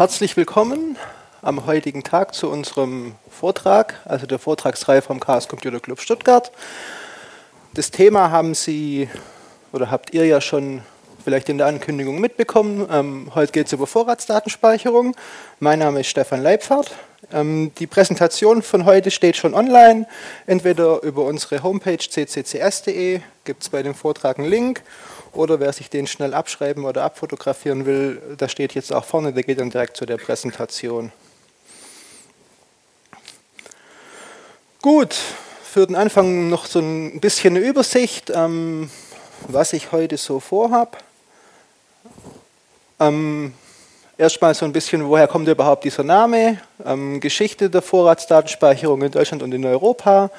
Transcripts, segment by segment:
Herzlich willkommen am heutigen Tag zu unserem Vortrag, also der Vortragsreihe vom Chaos Computer Club Stuttgart. Das Thema haben Sie oder habt ihr ja schon vielleicht in der Ankündigung mitbekommen. Ähm, heute geht es über Vorratsdatenspeicherung. Mein Name ist Stefan Leibfahrt. Ähm, die Präsentation von heute steht schon online, entweder über unsere Homepage cccs.de, gibt es bei dem Vortrag einen Link, oder wer sich den schnell abschreiben oder abfotografieren will, da steht jetzt auch vorne, der geht dann direkt zu der Präsentation. Gut, für den Anfang noch so ein bisschen eine Übersicht, ähm, was ich heute so vorhabe. Ähm, erstmal so ein bisschen, woher kommt überhaupt dieser Name, ähm, Geschichte der Vorratsdatenspeicherung in Deutschland und in Europa.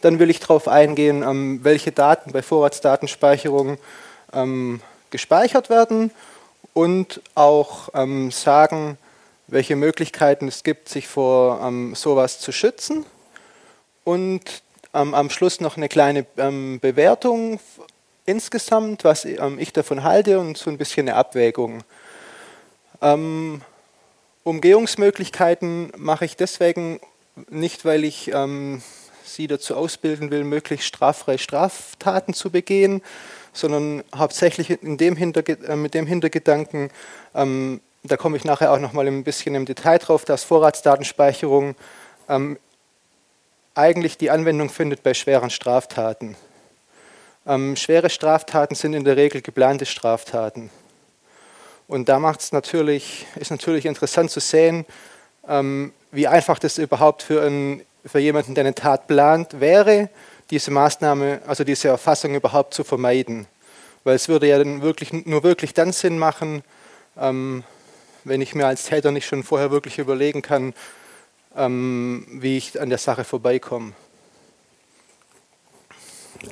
Dann will ich darauf eingehen, ähm, welche Daten bei Vorratsdatenspeicherung ähm, gespeichert werden und auch ähm, sagen, welche Möglichkeiten es gibt, sich vor ähm, sowas zu schützen. Und am Schluss noch eine kleine Bewertung insgesamt, was ich davon halte und so ein bisschen eine Abwägung. Ähm, Umgehungsmöglichkeiten mache ich deswegen nicht, weil ich ähm, sie dazu ausbilden will, möglichst straffrei Straftaten zu begehen, sondern hauptsächlich dem äh, mit dem Hintergedanken, ähm, da komme ich nachher auch noch mal ein bisschen im Detail drauf, dass Vorratsdatenspeicherung ähm, eigentlich die Anwendung findet bei schweren Straftaten. Ähm, schwere Straftaten sind in der Regel geplante Straftaten. Und da macht es natürlich, ist natürlich interessant zu sehen, ähm, wie einfach das überhaupt für, einen, für jemanden, der eine Tat plant, wäre, diese Maßnahme, also diese Erfassung überhaupt zu vermeiden. Weil es würde ja dann wirklich, nur wirklich dann Sinn machen, ähm, wenn ich mir als Täter nicht schon vorher wirklich überlegen kann, ähm, wie ich an der Sache vorbeikomme.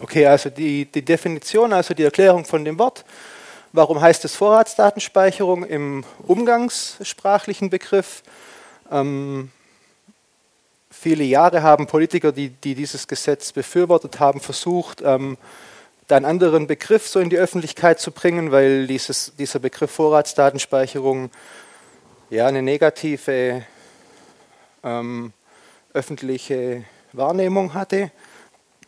Okay, also die, die Definition, also die Erklärung von dem Wort Warum heißt es Vorratsdatenspeicherung im umgangssprachlichen Begriff? Ähm, viele Jahre haben Politiker, die, die, dieses Gesetz befürwortet haben, versucht, ähm, da einen anderen Begriff so in die Öffentlichkeit zu bringen, weil dieses, dieser Begriff Vorratsdatenspeicherung ja eine negative ähm, öffentliche Wahrnehmung hatte.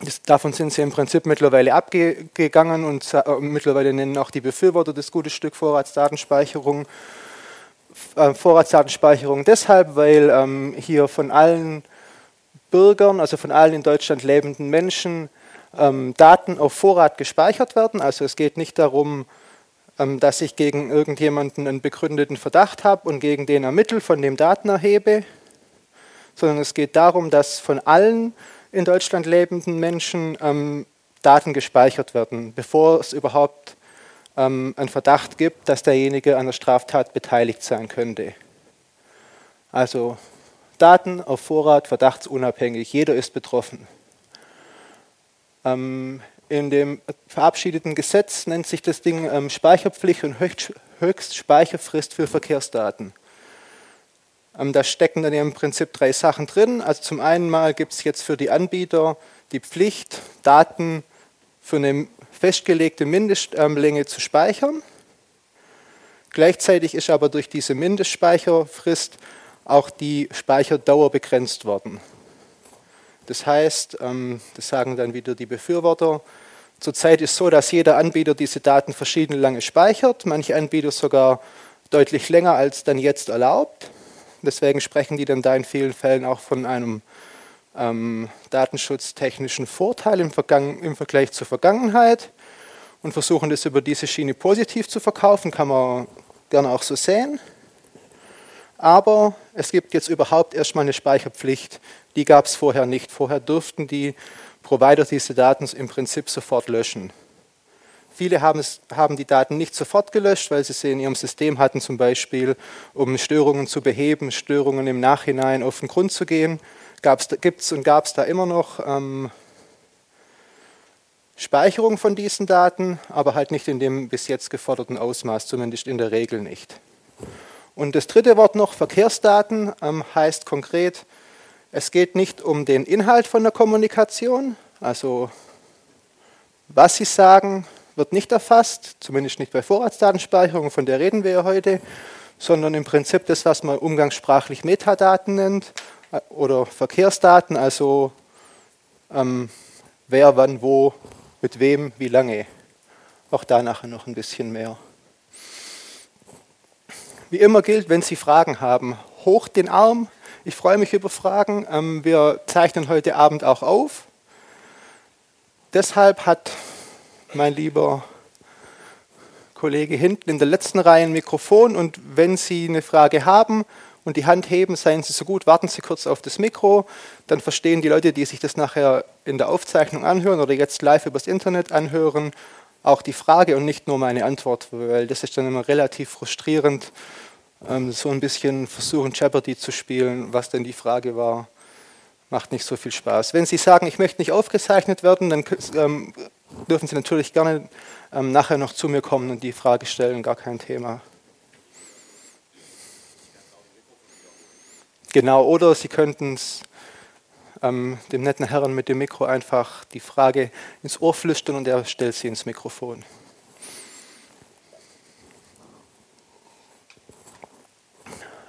Das, davon sind sie im Prinzip mittlerweile abgegangen und äh, mittlerweile nennen auch die Befürworter das gute Stück Vorratsdatenspeicherung äh, Vorratsdatenspeicherung deshalb, weil ähm, hier von allen Bürgern, also von allen in Deutschland lebenden Menschen, ähm, Daten auf Vorrat gespeichert werden. Also es geht nicht darum, ähm, dass ich gegen irgendjemanden einen begründeten Verdacht habe und gegen den ermittel, von dem Daten erhebe, sondern es geht darum, dass von allen in Deutschland lebenden Menschen ähm, Daten gespeichert werden, bevor es überhaupt ähm, einen Verdacht gibt, dass derjenige an der Straftat beteiligt sein könnte. Also Daten auf Vorrat, verdachtsunabhängig, jeder ist betroffen. Ähm, in dem verabschiedeten Gesetz nennt sich das Ding ähm, Speicherpflicht und Höchstspeicherfrist für Verkehrsdaten. Ähm, da stecken dann im Prinzip drei Sachen drin. Also zum einen mal gibt es jetzt für die Anbieter die Pflicht, Daten für eine festgelegte Mindestlänge zu speichern. Gleichzeitig ist aber durch diese Mindestspeicherfrist auch die Speicherdauer begrenzt worden. Das heißt, ähm, das sagen dann wieder die Befürworter, zurzeit ist so, dass jeder Anbieter diese Daten verschieden lange speichert, manche Anbieter sogar deutlich länger als dann jetzt erlaubt. Deswegen sprechen die dann da in vielen Fällen auch von einem ähm, datenschutztechnischen Vorteil im, im, Vergleich zur Vergangenheit und versuchen das über diese Schiene positiv zu verkaufen, kann man gerne auch so sehen. Aber es gibt jetzt überhaupt erstmal eine Speicherpflicht, die gab es vorher nicht. Vorher durften die Provider diese Daten im Prinzip sofort löschen. Viele haben, es, haben, die Daten nicht sofort gelöscht, weil sie sie in ihrem System hatten, zum Beispiel, um Störungen zu beheben, Störungen im Nachhinein auf den Grund zu gehen. Gibt es und gab es da immer noch ähm, Speicherung von diesen Daten, aber halt nicht in dem bis jetzt geforderten Ausmaß, zumindest in der Regel nicht. Und das dritte Wort noch, Verkehrsdaten, ähm, heißt konkret, es geht nicht um den Inhalt von der Kommunikation, also was Sie sagen, wird nicht erfasst, zumindest nicht bei Vorratsdatenspeicherung, von der reden wir ja heute, sondern im Prinzip das, was man umgangssprachlich Metadaten nennt äh, oder Verkehrsdaten, also ähm, wer, wann, wo, mit wem, wie lange. Auch da nachher noch ein bisschen mehr. Wie immer gilt, wenn Sie Fragen haben, hoch den Arm. Ich freue mich über Fragen. Ähm, wir zeichnen heute Abend auch auf. Deshalb hat mein lieber Kollege hinten in der letzten Reihe ein Mikrofon und wenn Sie eine Frage haben und die Hand heben, seien Sie so gut, warten Sie kurz auf das Mikro, dann verstehen die Leute, die sich das nachher in der Aufzeichnung anhören oder jetzt live übers Internet anhören, auch die Frage und nicht nur meine Antwort, weil das ist dann immer relativ frustrierend, so ein bisschen versuchen, Jeopardy zu spielen, was denn die Frage war. Macht nicht so viel Spaß. Wenn Sie sagen, ich möchte nicht aufgezeichnet werden, dann ähm, dürfen Sie natürlich gerne ähm, nachher noch zu mir kommen und die Frage stellen, gar kein Thema. Genau, oder Sie könnten es ähm, dem netten Herrn mit dem Mikro einfach die Frage ins Ohr flüstern und er stellt sie ins Mikrofon.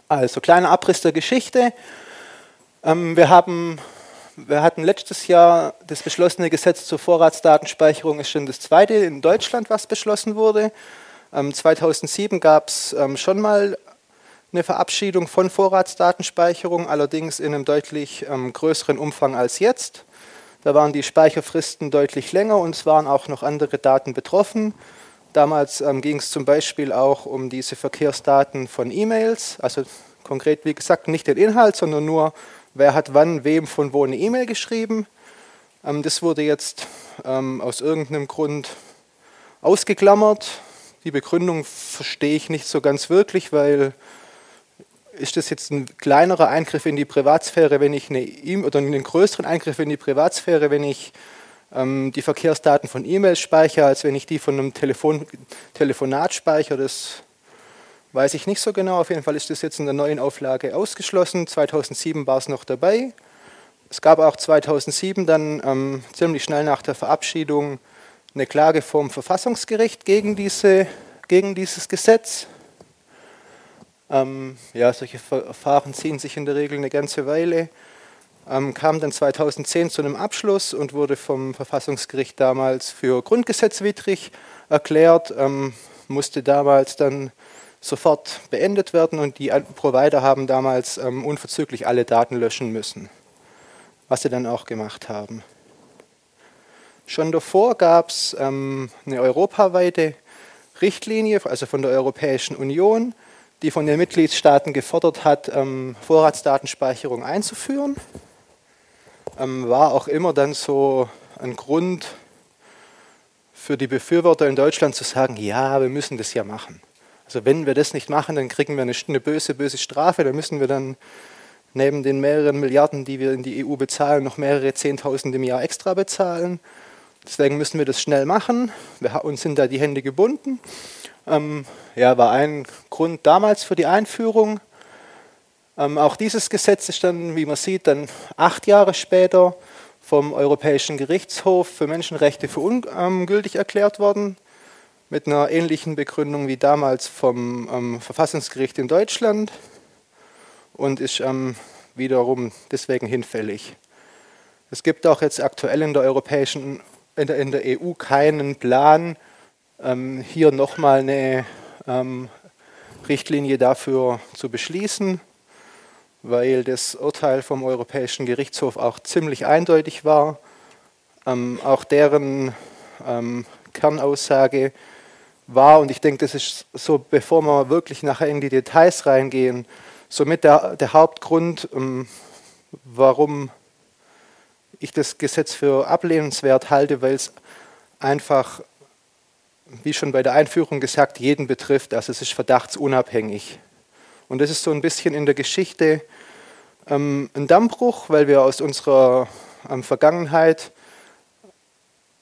Also, kleiner Abriss der Geschichte. Ähm, wir, haben, wir hatten letztes Jahr das beschlossene Gesetz zur Vorratsdatenspeicherung, ist schon das zweite in Deutschland, was beschlossen wurde. 2007 gab es schon mal eine Verabschiedung von Vorratsdatenspeicherung, allerdings in einem deutlich ähm, größeren Umfang als jetzt. Da waren die Speicherfristen deutlich länger und es waren auch noch andere Daten betroffen. Damals ähm, ging es zum Beispiel auch um diese Verkehrsdaten von E-Mails, also konkret wie gesagt nicht den Inhalt, sondern nur, wer hat wann, wem, von wo eine E-Mail geschrieben. Ähm, das wurde jetzt ähm, aus irgendeinem Grund ausgeklammert. Die Begründung verstehe ich nicht so ganz wirklich, weil ist das jetzt ein kleinerer Eingriff in die Privatsphäre, wenn ich eine e oder einen größeren Eingriff in die Privatsphäre, wenn ich die Verkehrsdaten von E-Mails speichere, als wenn ich die von einem Telefon, Telefonat speichere. Das weiß ich nicht so genau. Auf jeden Fall ist das jetzt in der neuen Auflage ausgeschlossen. 2007 war es noch dabei. Es gab auch 2007 dann ähm, ziemlich schnell nach der Verabschiedung eine Klage vom Verfassungsgericht gegen, diese, gegen dieses Gesetz. Ähm, ja, solche Verfahren ziehen sich in der Regel eine ganze Weile. Ähm, kam dann 2010 zu einem Abschluss und wurde vom Verfassungsgericht damals für grundgesetzwidrig erklärt, ähm, musste damals dann sofort beendet werden und die Provider haben damals ähm, unverzüglich alle Daten löschen müssen, was sie dann auch gemacht haben. Schon davor gab es ähm, eine europaweite Richtlinie, also von der Europäischen Union, die von den Mitgliedstaaten gefordert hat, ähm, Vorratsdatenspeicherung einzuführen. Ähm, war auch immer dann so ein Grund für die Befürworter in Deutschland zu sagen, ja, wir müssen das ja machen. Also wenn wir das nicht machen, dann kriegen wir eine, eine böse, böse Strafe, dann müssen wir dann neben den mehreren Milliarden, die wir in die EU bezahlen, noch mehrere Zehntausend im Jahr extra bezahlen. Deswegen müssen wir das schnell machen. Wir, uns sind da die Hände gebunden. Ähm, ja, war ein Grund damals für die Einführung. Ähm, auch dieses Gesetz ist dann, wie man sieht, dann acht Jahre später vom Europäischen Gerichtshof für Menschenrechte für ungültig erklärt worden, mit einer ähnlichen Begründung wie damals vom ähm, Verfassungsgericht in Deutschland und ist ähm, wiederum deswegen hinfällig. Es gibt auch jetzt aktuell in der Europäischen, in der, in der EU keinen Plan, ähm, hier nochmal eine ähm, Richtlinie dafür zu beschließen, weil das Urteil vom Europäischen Gerichtshof auch ziemlich eindeutig war. Ähm, auch deren ähm, Kernaussage war, und ich denke, das ist so, bevor wir wirklich nachher in die Details reingehen, somit der, der Hauptgrund, ähm, warum ich das Gesetz für ablehnenswert halte, weil es einfach wie schon bei der Einführung gesagt, jeden betrifft. Also es ist verdachtsunabhängig. Und das ist so ein bisschen in der Geschichte ähm, ein Dammbruch, weil wir aus unserer ähm, Vergangenheit,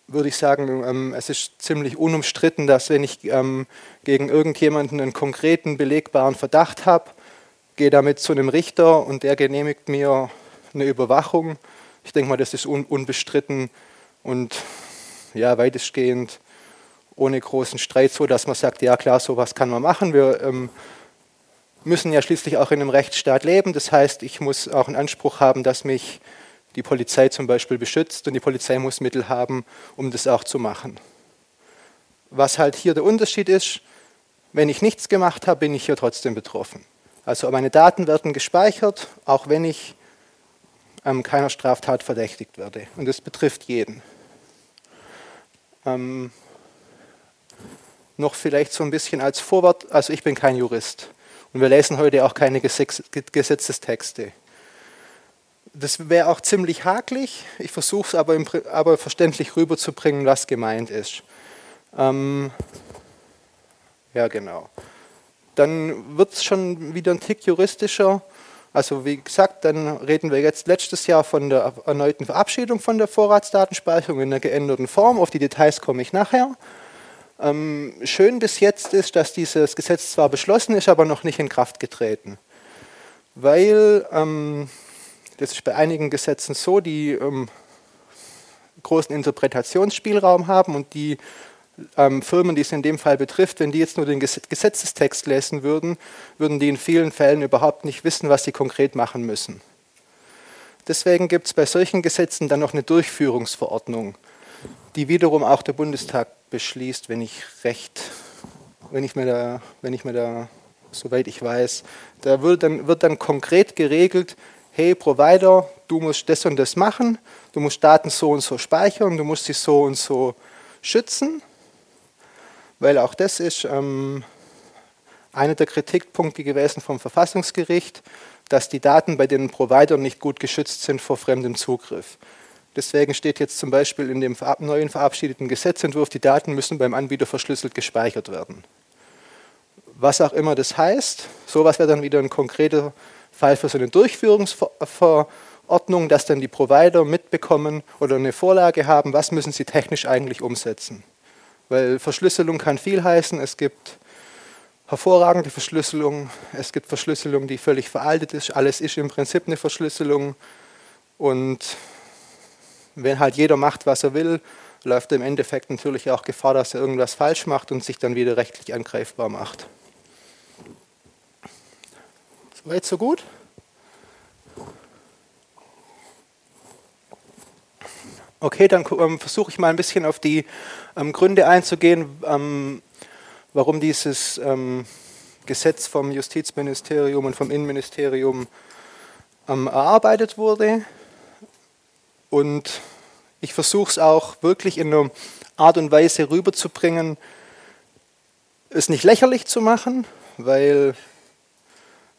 würde ich sagen, ähm, es ist ziemlich unumstritten, dass wenn ich ähm, gegen irgendjemanden einen konkreten, belegbaren Verdacht habe, gehe damit zu einem Richter und der genehmigt mir eine Überwachung. Ich denke mal, das ist un unbestritten und ja, weitestgehend ohne großen Streit so, dass man sagt, ja klar, sowas kann man machen. Wir ähm, müssen ja schließlich auch in einem Rechtsstaat leben. Das heißt, ich muss auch einen Anspruch haben, dass mich die Polizei zum Beispiel beschützt und die Polizei muss Mittel haben, um das auch zu machen. Was halt hier der Unterschied ist, wenn ich nichts gemacht habe, bin ich hier trotzdem betroffen. Also meine Daten werden gespeichert, auch wenn ich ähm, keiner Straftat verdächtigt werde. Und das betrifft jeden. Ähm, noch vielleicht so ein bisschen als Vorwort, also ich bin kein Jurist und wir lesen heute auch keine Gesetzestexte. Das wäre auch ziemlich haklich, ich versuche es aber, aber, verständlich rüberzubringen, was gemeint ist. Ähm, ja, genau. Dann wird es schon wieder ein Tick juristischer. Also wie gesagt, dann reden wir jetzt letztes Jahr von der erneuten Verabschiedung von der Vorratsdatenspeicherung in der geänderten Form. Auf die Details komme ich nachher. Ähm, schön bis jetzt ist, dass dieses Gesetz zwar beschlossen ist, aber noch nicht in Kraft getreten. Weil, ähm, das ist bei einigen Gesetzen so, die ähm, großen Interpretationsspielraum haben und die ähm, Firmen, die es in dem Fall betrifft, wenn die jetzt nur den Gesetzestext lesen würden, würden die in vielen Fällen überhaupt nicht wissen, was sie konkret machen müssen. Deswegen gibt es bei solchen Gesetzen dann noch eine Durchführungsverordnung, die wiederum auch der Bundestag beschließt, wenn ich recht, wenn ich mir da, wenn ich mir da, soweit ich weiß, da wird dann, wird dann konkret geregelt, hey Provider, du musst das und das machen, du musst Daten so und so speichern, du musst sie so und so schützen, weil auch das ist ähm, einer der Kritikpunkte gewesen vom Verfassungsgericht, dass die Daten bei den Providern nicht gut geschützt sind vor fremdem Zugriff. Deswegen steht jetzt zum Beispiel in dem neuen verabschiedeten Gesetzentwurf, die Daten müssen beim Anbieter verschlüsselt gespeichert werden. Was auch immer das heißt, sowas wäre dann wieder ein konkreter Fall für so eine Durchführungsverordnung, dass dann die Provider mitbekommen oder eine Vorlage haben, was müssen sie technisch eigentlich umsetzen. Weil Verschlüsselung kann viel heißen, es gibt hervorragende Verschlüsselung, es gibt Verschlüsselung, die völlig veraltet ist, alles ist im Prinzip eine Verschlüsselung und wenn halt jeder macht, was er will, läuft er im Endeffekt natürlich auch Gefahr, dass er irgendwas falsch macht und sich dann wieder rechtlich angreifbar macht. Soweit, so gut? Okay, dann ähm, versuche ich mal ein bisschen auf die ähm, Gründe einzugehen, ähm, warum dieses ähm, Gesetz vom Justizministerium und vom Innenministerium ähm, erarbeitet wurde. Und ich versuche es auch wirklich in einer Art und Weise rüberzubringen, es nicht lächerlich zu machen, weil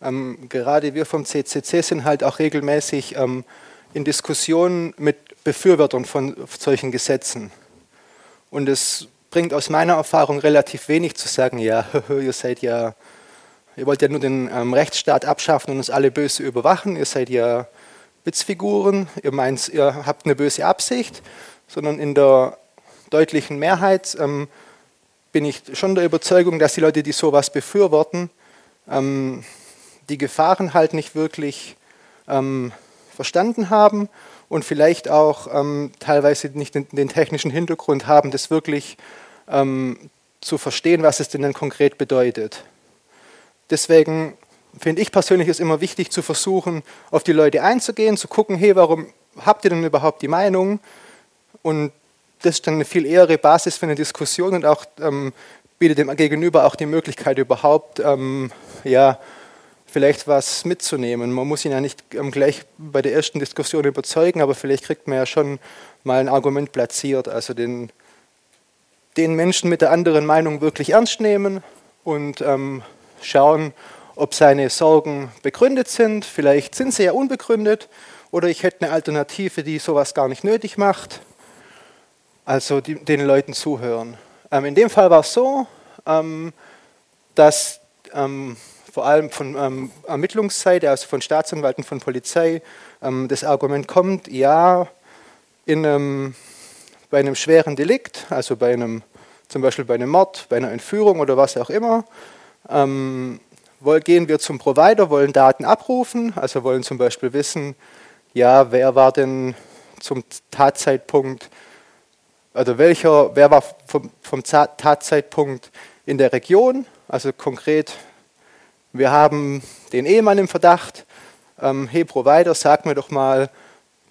ähm, gerade wir vom CCC sind halt auch regelmäßig ähm, in Diskussionen mit Befürwortern von solchen Gesetzen. Und es bringt aus meiner Erfahrung relativ wenig zu sagen, ja, ihr seid ja, ihr wollt ja nur den ähm, Rechtsstaat abschaffen und uns alle böse überwachen, ihr seid ja Witzfiguren, ihr meint, ihr habt eine böse Absicht, sondern in der deutlichen Mehrheit ähm, bin ich schon der Überzeugung, dass die Leute, die sowas befürworten, ähm, die Gefahren halt nicht wirklich ähm, verstanden haben und vielleicht auch ähm, teilweise nicht den, den, technischen Hintergrund haben, das wirklich ähm, zu verstehen, was es denn dann konkret bedeutet. Deswegen finde ich persönlich es immer wichtig zu versuchen, auf die Leute einzugehen, zu gucken, hey, warum habt ihr denn überhaupt die Meinung? Und das ist dann eine viel ehre Basis für eine Diskussion und auch ähm, bietet dem Gegenüber auch die Möglichkeit überhaupt, ähm, ja, vielleicht was mitzunehmen. Man muss ihn ja nicht ähm, gleich bei der ersten Diskussion überzeugen, aber vielleicht kriegt man ja schon mal ein Argument platziert, also den, den Menschen mit der anderen Meinung wirklich ernst nehmen und ähm, schauen, ob seine Sorgen begründet sind. Vielleicht sind sie ja unbegründet oder ich hätte eine Alternative, die sowas gar nicht nötig macht. Also die, den Leuten zuhören. Ähm, in dem Fall war es so, ähm, dass ähm, vor allem von ähm, Ermittlungsseite, also von Staatsanwalten, von Polizei, ähm, das Argument kommt, ja, in einem, bei einem schweren Delikt, also bei einem, zum Beispiel bei einem Mord, bei einer Entführung oder was auch immer, ähm, gehen wir zum Provider, wollen Daten abrufen, also wollen zum Beispiel wissen, ja, wer war denn zum Tatzeitpunkt, also welcher, wer war vom, vom Tatzeitpunkt in der Region, also konkret wir haben den Ehemann im Verdacht, ähm, hey Provider, sag mir doch mal,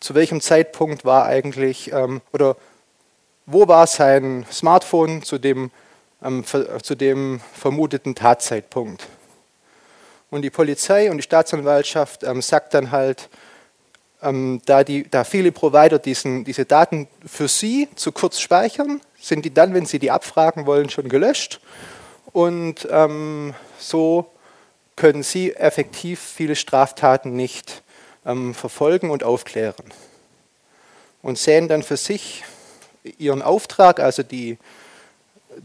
zu welchem Zeitpunkt war eigentlich ähm, oder wo war sein Smartphone zu dem, ähm, zu dem vermuteten Tatzeitpunkt. Und die Polizei und die Staatsanwaltschaft ähm, sagt dann halt, ähm, da, die, da viele Provider diesen, diese Daten für sie zu kurz speichern, sind die dann, wenn sie die abfragen wollen, schon gelöscht. Und ähm, so können sie effektiv viele Straftaten nicht ähm, verfolgen und aufklären. Und sehen dann für sich ihren Auftrag, also die,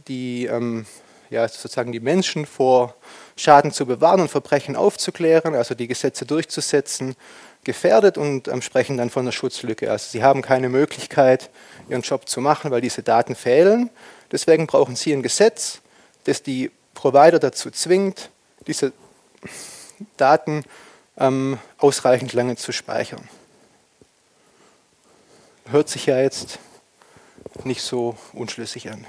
die, ähm, ja, sozusagen die Menschen vor Schaden zu bewahren und Verbrechen aufzuklären, also die Gesetze durchzusetzen, gefährdet und ähm, sprechen dann von einer Schutzlücke. Also sie haben keine Möglichkeit, ihren Job zu machen, weil diese Daten fehlen. Deswegen brauchen sie ein Gesetz, das die Provider dazu zwingt, diese Daten ähm, ausreichend lange zu speichern. Hört sich ja jetzt nicht so unschlüssig an.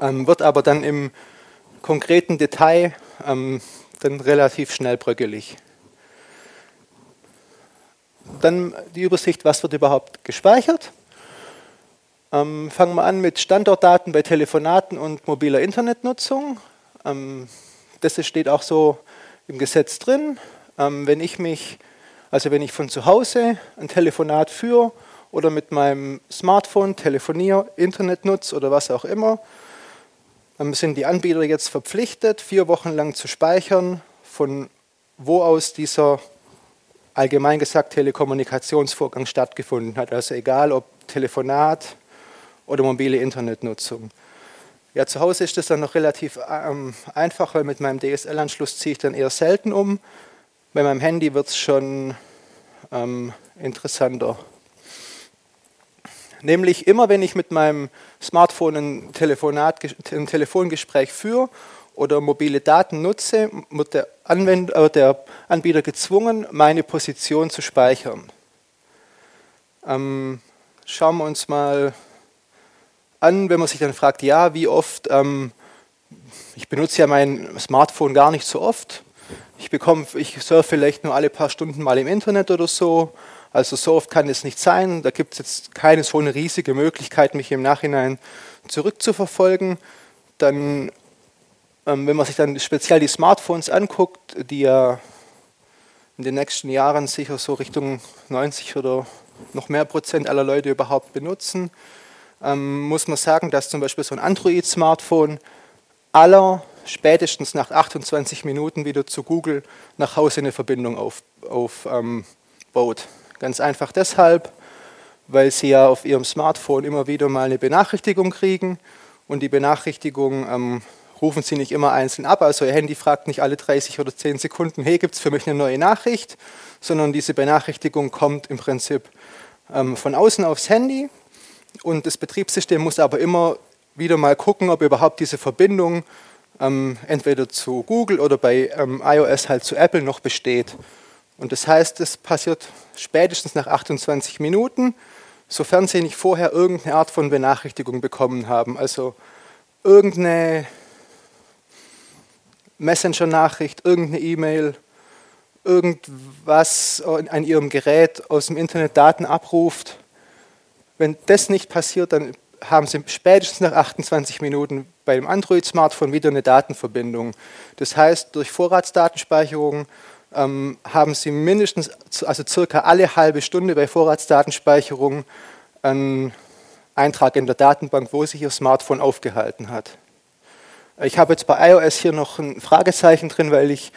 Ähm, wird aber dann im konkreten Detail ähm, dann relativ schnell bröckelig. Dann die Übersicht, was wird überhaupt gespeichert. Ähm, fangen wir an mit Standortdaten bei Telefonaten und mobiler Internetnutzung. Ähm, das steht auch so im Gesetz drin. Ähm, wenn ich mich, also wenn ich von zu Hause ein Telefonat führe oder mit meinem Smartphone telefoniere, Internet nutze oder was auch immer, sind die Anbieter jetzt verpflichtet, vier Wochen lang zu speichern, von wo aus dieser allgemein gesagt Telekommunikationsvorgang stattgefunden hat. Also egal ob Telefonat oder mobile Internetnutzung. Ja, zu Hause ist das dann noch relativ ähm, einfach, weil mit meinem DSL-Anschluss ziehe ich dann eher selten um. Bei meinem Handy wird es schon ähm, interessanter. Nämlich immer, wenn ich mit meinem Smartphone ein, Telefonat, ein Telefongespräch führe oder mobile Daten nutze, wird der, Anwender, äh, der Anbieter gezwungen, meine Position zu speichern. Ähm, schauen wir uns mal an, wenn man sich dann fragt, ja, wie oft, ähm, ich benutze ja mein Smartphone gar nicht so oft. Ich ich surfe vielleicht nur alle paar Stunden mal im Internet oder so. Also so oft kann es nicht sein. Da gibt es jetzt keine so eine riesige Möglichkeit, mich im Nachhinein zurückzuverfolgen. Dann, ähm, wenn man sich dann speziell die Smartphones anguckt, die ja in den nächsten Jahren sicher so Richtung 90 oder noch mehr Prozent aller Leute überhaupt benutzen, ähm, muss man sagen, dass zum Beispiel so ein Android-Smartphone aller spätestens nach 28 Minuten wieder zu Google nach Hause eine Verbindung aufbaut. Auf, ähm, Ganz einfach deshalb, weil sie ja auf ihrem Smartphone immer wieder mal eine Benachrichtigung kriegen und die Benachrichtigung ähm, rufen sie nicht immer einzeln ab. Also ihr Handy fragt nicht alle 30 oder 10 Sekunden, hey, gibt es für mich eine neue Nachricht, sondern diese Benachrichtigung kommt im Prinzip ähm, von außen aufs Handy und das Betriebssystem muss aber immer wieder mal gucken, ob überhaupt diese Verbindung ähm, entweder zu Google oder bei ähm, iOS halt zu Apple noch besteht. Und das heißt, es passiert spätestens nach 28 Minuten, sofern Sie nicht vorher irgendeine Art von Benachrichtigung bekommen haben. Also irgendeine Messenger-Nachricht, irgendeine E-Mail, irgendwas an Ihrem Gerät aus dem Internet Daten abruft wenn das nicht passiert, dann haben Sie spätestens nach 28 Minuten bei dem Android-Smartphone wieder eine Datenverbindung. Das heißt, durch Vorratsdatenspeicherung ähm, haben Sie mindestens, also circa alle halbe Stunde bei Vorratsdatenspeicherung einen Eintrag in der Datenbank, wo sich Ihr Smartphone aufgehalten hat. Ich habe jetzt bei iOS hier noch ein Fragezeichen drin, weil ich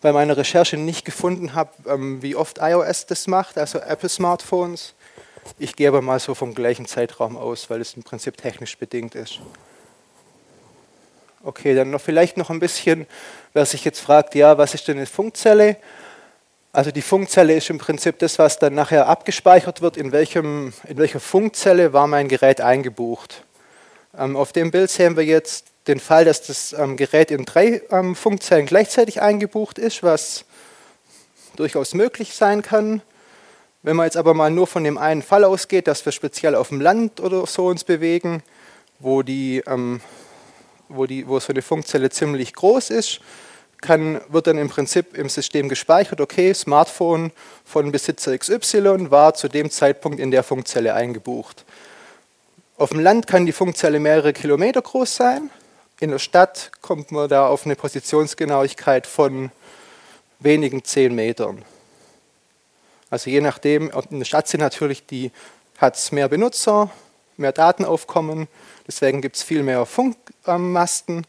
bei meiner Recherche nicht gefunden habe, ähm, wie oft iOS das macht, also Apple Smartphones. Ich gehe aber mal so vom gleichen Zeitraum aus, weil es im Prinzip technisch bedingt ist. Okay, dann noch vielleicht noch ein bisschen, wer sich jetzt fragt, ja, was ist denn eine Funkzelle? Also die Funkzelle ist im Prinzip das, was dann nachher abgespeichert wird, in, welchem, in welcher Funkzelle war mein Gerät eingebucht. Ähm, auf dem Bild sehen wir jetzt den Fall, dass das ähm, Gerät in drei ähm, Funkzellen gleichzeitig eingebucht ist, was durchaus möglich sein kann. Wenn man jetzt aber mal nur von dem einen Fall ausgeht, dass wir speziell auf dem Land oder so uns bewegen, wo die ähm, wo, die, wo so eine Funkzelle ziemlich groß ist, kann, wird dann im Prinzip im System gespeichert, okay, Smartphone von Besitzer XY war zu dem Zeitpunkt in der Funkzelle eingebucht. Auf dem Land kann die Funkzelle mehrere Kilometer groß sein. In der Stadt kommt man da auf eine Positionsgenauigkeit von wenigen zehn Metern. Also je nachdem, in der Stadt sind natürlich die, hat es mehr Benutzer, mehr Datenaufkommen, deswegen gibt es viel mehr Funkmasten,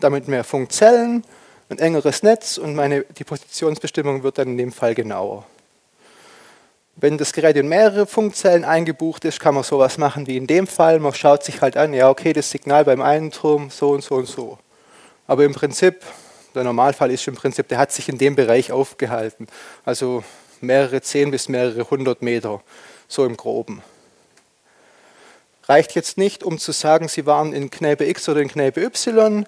damit mehr Funkzellen ein engeres Netz und meine, die Positionsbestimmung wird dann in dem Fall genauer. Wenn das Gerät in mehrere Funkzellen eingebucht ist, kann man sowas machen wie in dem Fall. Man schaut sich halt an, ja, okay, das Signal beim einen Turm so und so und so. Aber im Prinzip, der Normalfall ist im Prinzip, der hat sich in dem Bereich aufgehalten. Also mehrere zehn bis mehrere hundert Meter, so im Groben. Reicht jetzt nicht, um zu sagen, Sie waren in Kneipe X oder in Kneipe Y,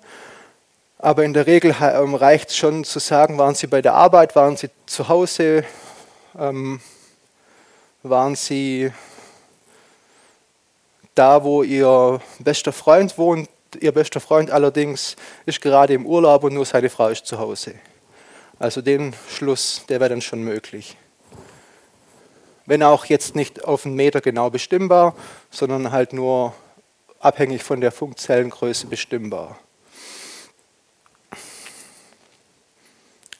aber in der Regel ähm, reicht es schon zu sagen, waren Sie bei der Arbeit, waren Sie zu Hause, ähm, waren Sie da, wo Ihr bester Freund wohnt. Ihr bester Freund allerdings ist gerade im Urlaub und nur seine Frau ist zu Hause. Also den Schluss, der wäre dann schon möglich. Wenn auch jetzt nicht auf einen Meter genau bestimmbar, sondern halt nur abhängig von der Funkzellengröße bestimmbar.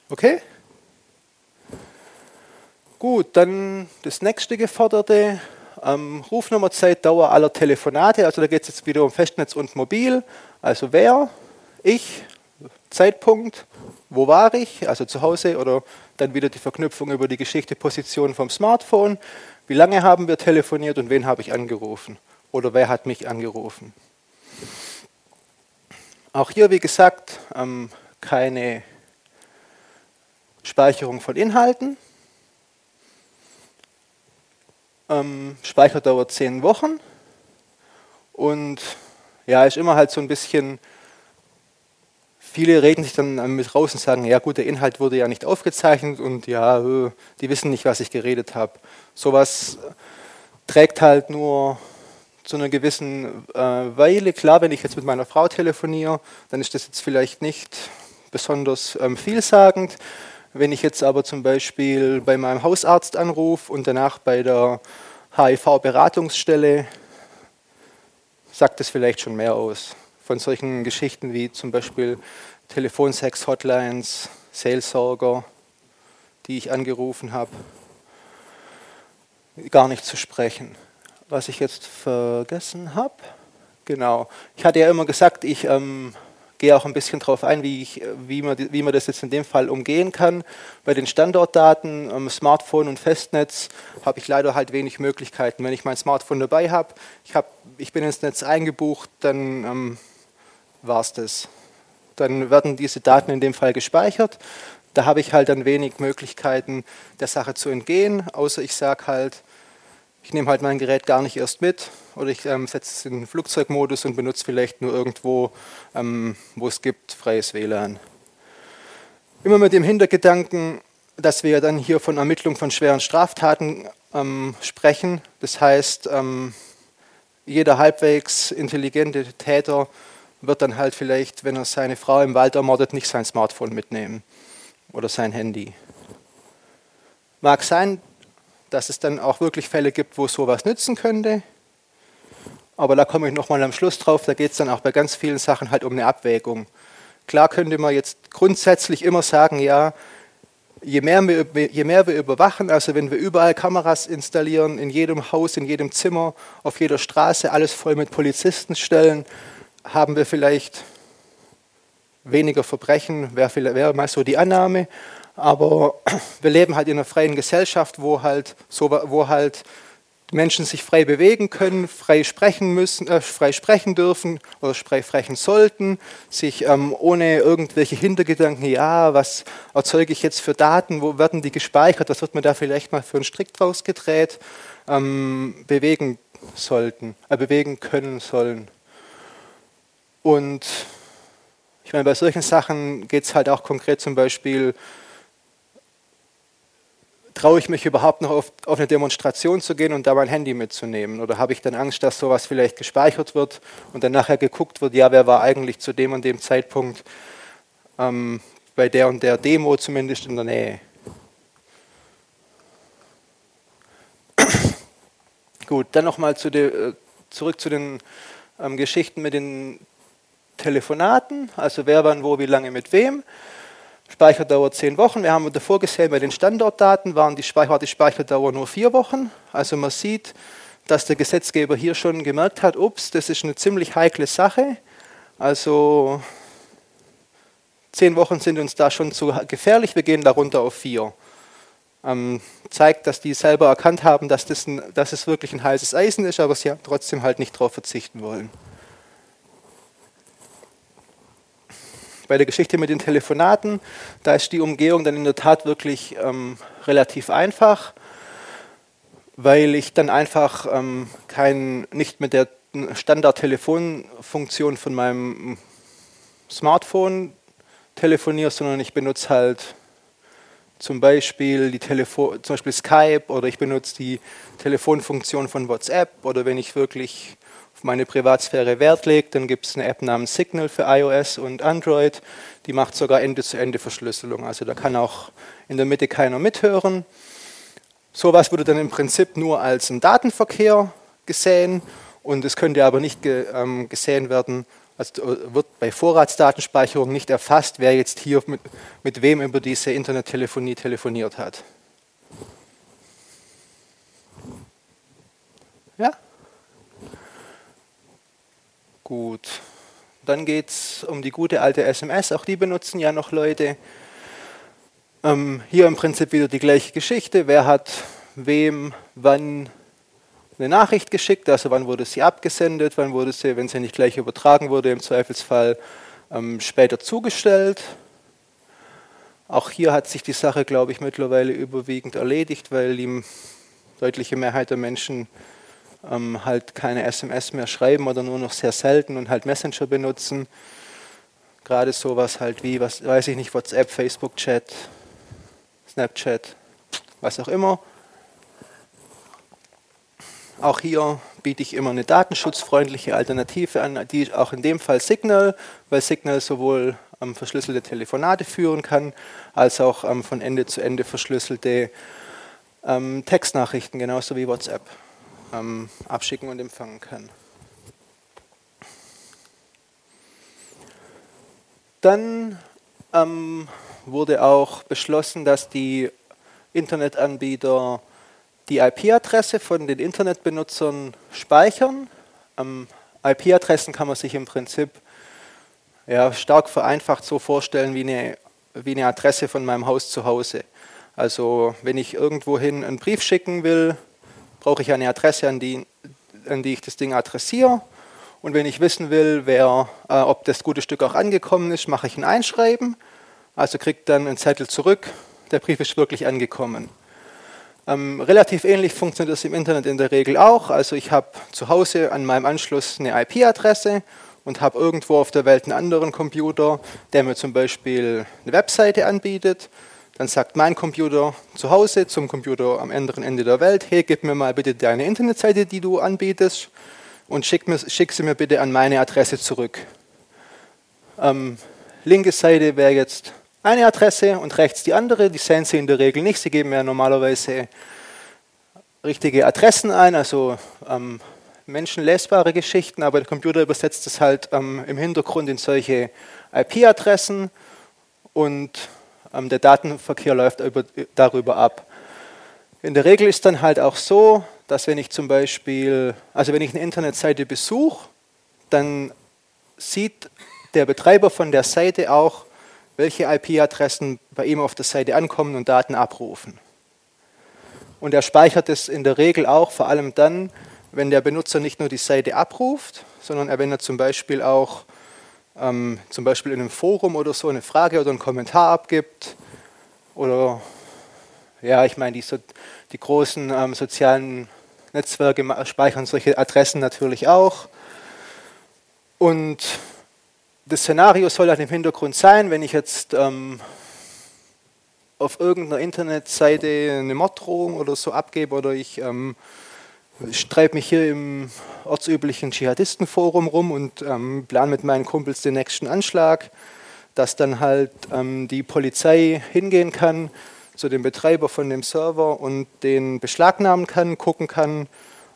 Okay? Gut, dann das nächste geforderte. Ähm, Rufnummerzeit, Dauer aller Telefonate. Also da geht es jetzt wieder um Festnetz und Mobil. Also wer, ich, Zeitpunkt, wo war ich, also zu Hause oder dann wieder die Verknüpfung über die Geschichte Position vom Smartphone. Wie lange haben wir telefoniert und wen habe ich angerufen? Oder wer hat mich angerufen? Auch hier, wie gesagt, ähm, keine Speicherung von Inhalten. Ähm, Speicherdauer 10 Wochen. Und ja, ist immer halt so ein bisschen, viele reden sich dann mit raus und sagen, ja gut, der Inhalt wurde ja nicht aufgezeichnet und ja, äh, die wissen nicht, was ich geredet habe. Sowas trägt halt nur zu einer gewissen äh, Weile. Klar, wenn ich jetzt mit meiner Frau telefoniere, dann ist das jetzt vielleicht nicht besonders ähm, vielsagend. Wenn ich jetzt aber zum Beispiel bei meinem Hausarzt anrufe und danach bei der HIV-Beratungsstelle, sagt das vielleicht schon mehr aus. Von solchen Geschichten wie zum Beispiel Telefonsex-Hotlines, Seelsorger, die ich angerufen habe, gar nicht zu sprechen. Was ich jetzt vergessen habe, genau. Ich hatte ja immer gesagt, ich ähm, gehe auch ein bisschen darauf ein, wie, ich, wie, man, wie man das jetzt in dem Fall umgehen kann. Bei den Standortdaten, ähm, Smartphone und Festnetz, habe ich leider halt wenig Möglichkeiten. Wenn ich mein Smartphone dabei habe, ich, hab, ich bin ins Netz eingebucht, dann ähm, war es das. Dann werden diese Daten in dem Fall gespeichert. Da habe ich halt dann wenig Möglichkeiten, der Sache zu entgehen, außer ich sage halt, ich nehme halt mein Gerät gar nicht erst mit oder ich ähm, setze es in Flugzeugmodus und benutze vielleicht nur irgendwo, ähm, wo es gibt, freies WLAN. Immer mit dem Hintergedanken, dass wir dann hier von Ermittlung von schweren Straftaten ähm, sprechen. Das heißt, ähm, jeder halbwegs intelligente Täter wird dann halt vielleicht, wenn er seine Frau im Wald ermordet, nicht sein Smartphone mitnehmen oder sein Handy. Mag sein, dass es dann auch wirklich Fälle gibt, wo sowas nützen könnte. Aber da komme ich nochmal am Schluss drauf, da geht es dann auch bei ganz vielen Sachen halt um eine Abwägung. Klar könnte man jetzt grundsätzlich immer sagen, ja, je mehr, wir, je mehr wir überwachen, also wenn wir überall Kameras installieren, in jedem Haus, in jedem Zimmer, auf jeder Straße, alles voll mit Polizisten stellen, haben wir vielleicht weniger Verbrechen, wäre, wäre mal so die Annahme. Aber wir leben halt in einer freien Gesellschaft, wo halt, so, wo halt Menschen sich frei bewegen können, frei sprechen müssen, äh, frei sprechen dürfen oder frei sprechen sollten, sich ähm, ohne irgendwelche Hintergedanken, ja, was erzeuge ich jetzt für Daten, wo werden die gespeichert, was wird mir da vielleicht mal für einen Strick draus gedreht, ähm, bewegen sollten, äh, bewegen können sollen. Und ich meine, bei solchen Sachen geht es halt auch konkret zum Beispiel traue ich mich überhaupt noch auf, auf, eine Demonstration zu gehen und da mein Handy mitzunehmen? Oder habe ich dann Angst, dass sowas vielleicht gespeichert wird und dann nachher geguckt wird, ja, wer war eigentlich zu dem und dem Zeitpunkt ähm, bei der und der Demo zumindest in der Nähe? Gut, dann nochmal zu äh, zurück zu den ähm, Geschichten mit den Telefonaten, also wer wann wo, wie lange mit wem. Speicherdauer zehn Wochen. Wir haben davor gesehen, bei den Standortdaten waren die, war die Speicherdauer nur vier Wochen. Also man sieht, dass der Gesetzgeber hier schon gemerkt hat, ups, das ist eine ziemlich heikle Sache. Also zehn Wochen sind uns da schon zu gefährlich, wir gehen darunter auf vier. Ähm, zeigt, dass die selber erkannt haben, dass, das ein, dass es wirklich ein heißes Eisen ist, aber sie trotzdem halt nicht darauf verzichten wollen. Bei der Geschichte mit den Telefonaten, da ist die Umgehung dann in der Tat wirklich ähm, relativ einfach, weil ich dann einfach ähm, kein, nicht mit der Standard-Telefonfunktion von meinem Smartphone telefoniere, sondern ich benutze halt zum Beispiel, die Telefon, zum Beispiel Skype oder ich benutze die Telefonfunktion von WhatsApp oder wenn ich wirklich auf meine Privatsphäre Wert lege, dann gibt es eine App namens Signal für iOS und Android, die macht sogar Ende-zu-Ende-Verschlüsselung. Also da kann auch in der Mitte keiner mithören. Sowas würde dann im Prinzip nur als ein Datenverkehr gesehen und es könnte aber nicht ähm, gesehen werden also äh, wird bei Vorratsdatenspeicherung nicht erfasst, wer jetzt hier mit, mit wem über diese Internettelefonie telefoniert hat. Ja? Gut. Dann geht es um die gute alte SMS. Auch die benutzen ja noch Leute. Ähm, hier im Prinzip wieder die gleiche Geschichte. Wer hat wem wann eine Nachricht geschickt, also wann wurde sie abgesendet, wann wurde sie, wenn sie nicht gleich übertragen wurde, im Zweifelsfall ähm, später zugestellt. Auch hier hat sich die Sache, glaube ich, mittlerweile überwiegend erledigt, weil die deutliche Mehrheit der Menschen ähm, halt keine SMS mehr schreiben oder nur noch sehr selten und halt Messenger benutzen. Gerade sowas halt wie, was weiß ich nicht, WhatsApp, Facebook-Chat, Snapchat, was auch immer. Auch hier biete ich immer eine datenschutzfreundliche Alternative an, die auch in dem Fall Signal, weil Signal sowohl ähm, verschlüsselte Telefonate führen kann, als auch ähm, von Ende zu Ende verschlüsselte ähm, Textnachrichten, genauso wie WhatsApp, ähm, abschicken und empfangen kann. Dann ähm, wurde auch beschlossen, dass die Internetanbieter die IP-Adresse von den Internetbenutzern speichern. Ähm, IP-Adressen kann man sich im Prinzip ja, stark vereinfacht so vorstellen wie eine, wie eine Adresse von meinem Haus zu Hause. Also wenn ich irgendwohin einen Brief schicken will, brauche ich eine Adresse, an die, an die ich das Ding adressiere. Und wenn ich wissen will, wer, äh, ob das gute Stück auch angekommen ist, mache ich ein Einschreiben. Also kriegt dann einen Zettel zurück, der Brief ist wirklich angekommen. Ähm, relativ ähnlich funktioniert das im Internet in der Regel auch. Also ich habe zu Hause an meinem Anschluss eine IP-Adresse und habe irgendwo auf der Welt einen anderen Computer, der mir zum Beispiel eine Webseite anbietet. Dann sagt mein Computer zu Hause zum Computer am anderen Ende der Welt, hey, gib mir mal bitte deine Internetseite, die du anbietest und schick, mir, schick sie mir bitte an meine Adresse zurück. Ähm, linke Seite wäre jetzt eine Adresse und rechts die andere. Die sehen Sie in der Regel nicht. Sie geben ja normalerweise richtige Adressen ein, also ähm, menschenlesbare Geschichten, aber der Computer übersetzt es halt ähm, im Hintergrund in solche IP-Adressen und der Datenverkehr läuft über, darüber ab. In der Regel ist dann halt auch so, dass wenn ich zum Beispiel, also wenn ich eine Internetseite besuche, dann sieht der Betreiber von der Seite auch, welche IP-Adressen bei ihm auf der Seite ankommen und Daten abrufen. Und er speichert es in der Regel auch, vor allem dann, wenn der Benutzer nicht nur die Seite abruft, sondern wenn er zum Beispiel auch ähm, zum Beispiel in einem Forum oder so eine Frage oder einen Kommentar abgibt oder ja, ich meine, die, so, die großen ähm, sozialen Netzwerke speichern solche Adressen natürlich auch. Und das Szenario soll dann im Hintergrund sein, wenn ich jetzt ähm, auf irgendeiner Internetseite eine Morddrohung oder so abgebe oder ich ähm, treibe mich hier im ortsüblichen Dschihadistenforum rum und ähm, plane mit meinen Kumpels den nächsten Anschlag, dass dann halt ähm, die Polizei hingehen kann zu dem Betreiber von dem Server und den beschlagnahmen kann, gucken kann,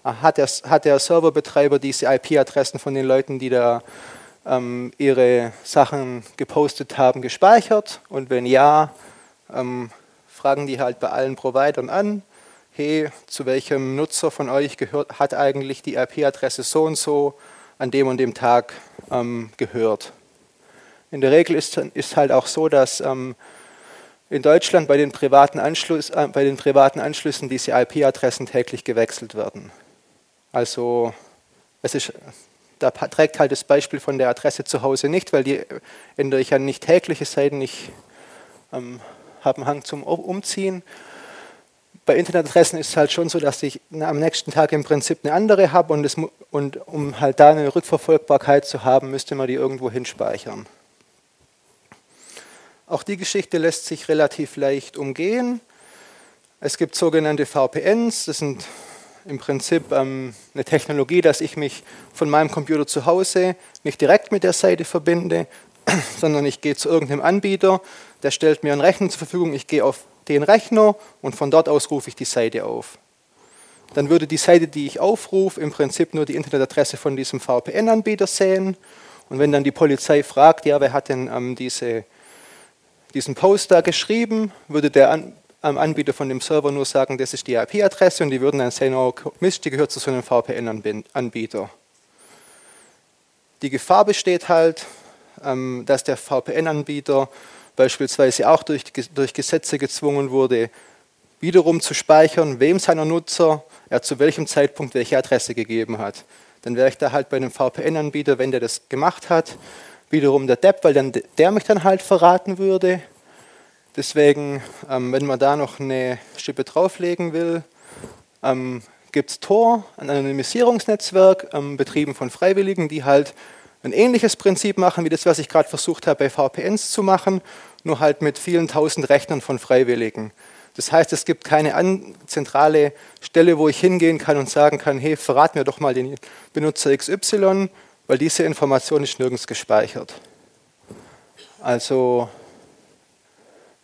ah, hat der, hat der Serverbetreiber diese IP-Adressen von den Leuten, die da ähm, ihre Sachen gepostet haben, gespeichert? Und wenn ja, ähm, fragen die halt bei allen Providern an, hey, zu welchem Nutzer von euch gehört, hat eigentlich die IP-Adresse so und so an dem und dem Tag ähm, gehört. In der Regel ist, ist halt auch so, dass ähm, in Deutschland bei den privaten, Anschluss, äh, bei den privaten Anschlüssen diese IP-Adressen täglich gewechselt werden. Also es ist, da trägt halt das Beispiel von der Adresse zu Hause nicht, weil die ändere ich ja nicht täglich, es sei denn, ich ähm, habe einen Hang zum Umziehen bei Internetadressen ist es halt schon so, dass ich am nächsten Tag im Prinzip eine andere habe und, und um halt da eine Rückverfolgbarkeit zu haben, müsste man die irgendwo hinspeichern. Auch die Geschichte lässt sich relativ leicht umgehen. Es gibt sogenannte VPNs, das sind im Prinzip ähm, eine Technologie, dass ich mich von meinem Computer zu Hause nicht direkt mit der Seite verbinde, sondern ich gehe zu irgendeinem Anbieter, der stellt mir einen Rechner zur Verfügung, ich gehe auf den Rechner und von dort aus rufe ich die Seite auf. Dann würde die Seite, die ich aufrufe, im Prinzip nur die Internetadresse von diesem VPN-Anbieter sehen. Und wenn dann die Polizei fragt, ja, wer hat denn ähm, diese, diesen Post da geschrieben, würde der An ähm, Anbieter von dem Server nur sagen, das ist die IP-Adresse und die würden dann sehen, oh Mist, die gehört zu so einem VPN-Anbieter. Die Gefahr besteht halt, ähm, dass der VPN-Anbieter beispielsweise auch durch, durch Gesetze gezwungen wurde, wiederum zu speichern, wem seiner Nutzer er zu welchem Zeitpunkt welche Adresse gegeben hat. Dann wäre ich da halt bei einem VPN-Anbieter, wenn der das gemacht hat, wiederum der Depp, weil dann der mich dann halt verraten würde. Deswegen, ähm, wenn man da noch eine Schippe drauflegen will, ähm, gibt es Tor, ein Anonymisierungsnetzwerk, ähm, betrieben von Freiwilligen, die halt ein ähnliches Prinzip machen, wie das, was ich gerade versucht habe, bei VPNs zu machen, nur halt mit vielen tausend Rechnern von Freiwilligen. Das heißt, es gibt keine zentrale Stelle, wo ich hingehen kann und sagen kann, hey, verrat mir doch mal den Benutzer XY, weil diese Information ist nirgends gespeichert. Also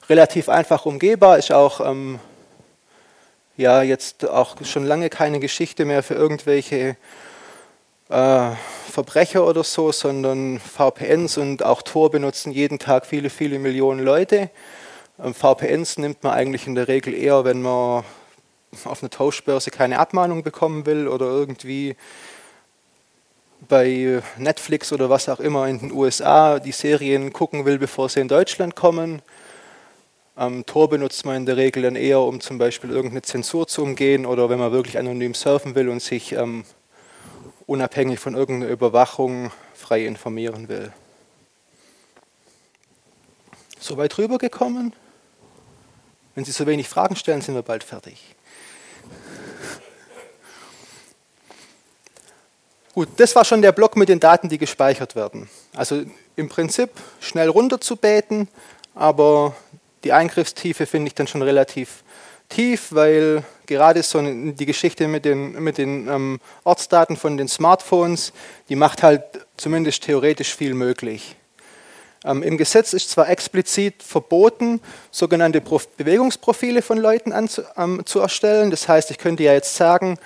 relativ einfach umgehbar, ist auch ähm, ja jetzt auch schon lange keine Geschichte mehr für irgendwelche äh, Verbrecher oder so, sondern VPNs und auch Tor benutzen jeden Tag viele, viele Millionen Leute. Ähm, VPNs nimmt man eigentlich in der Regel eher, wenn man auf einer Tauschbörse keine Abmahnung bekommen will oder irgendwie bei Netflix oder was auch immer in den USA die Serien gucken will, bevor sie in Deutschland kommen. Ähm, Tor benutzt man in der Regel dann eher, um zum Beispiel irgendeine Zensur zu umgehen oder wenn man wirklich anonym surfen will und sich ähm, unabhängig von irgendeiner Überwachung frei informieren will. So weit rübergekommen? Wenn Sie so wenig Fragen stellen, sind wir bald fertig. Gut, das war schon der Block mit den Daten, die gespeichert werden. Also im Prinzip schnell runter zu beten, aber die Eingriffstiefe finde ich dann schon relativ tief, weil gerade so die Geschichte mit den, mit den ähm, Ortsdaten von den Smartphones, die macht halt zumindest theoretisch viel möglich. Ähm, Im Gesetz ist zwar explizit verboten, sogenannte Prof Bewegungsprofile von Leuten ähm, zu erstellen. Das heißt, ich könnte ja jetzt sagen,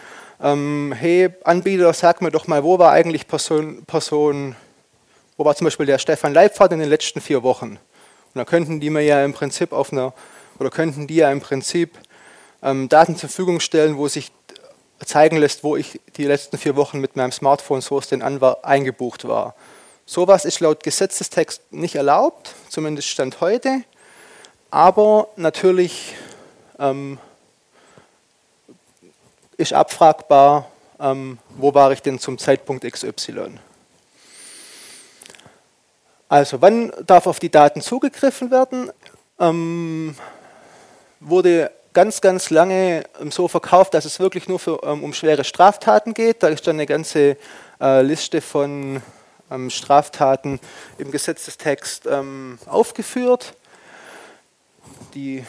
ähm, hey Anbieter, sag mir doch mal, wo war eigentlich Person, Person, wo war zum Beispiel der Stefan Leipfert in den letzten vier Wochen? Und da könnten die mir ja im Prinzip auf einer, oder könnten die ja im Prinzip ähm, Daten zur Verfügung stellen, wo sich zeigen lässt, wo ich die letzten vier Wochen mit meinem Smartphone Source denn eingebucht war. Sowas ist laut Gesetzestext nicht erlaubt, zumindest Stand heute, aber natürlich ähm, ist abfragbar, ähm, wo war ich denn zum Zeitpunkt XY. Also wann darf auf die Daten zugegriffen werden? Ähm, wurde ganz, ganz lange ähm, so verkauft, dass es wirklich nur für, ähm, um schwere Straftaten geht. Da ist dann eine ganze äh, Liste von ähm, Straftaten im Gesetzestext ähm, aufgeführt. die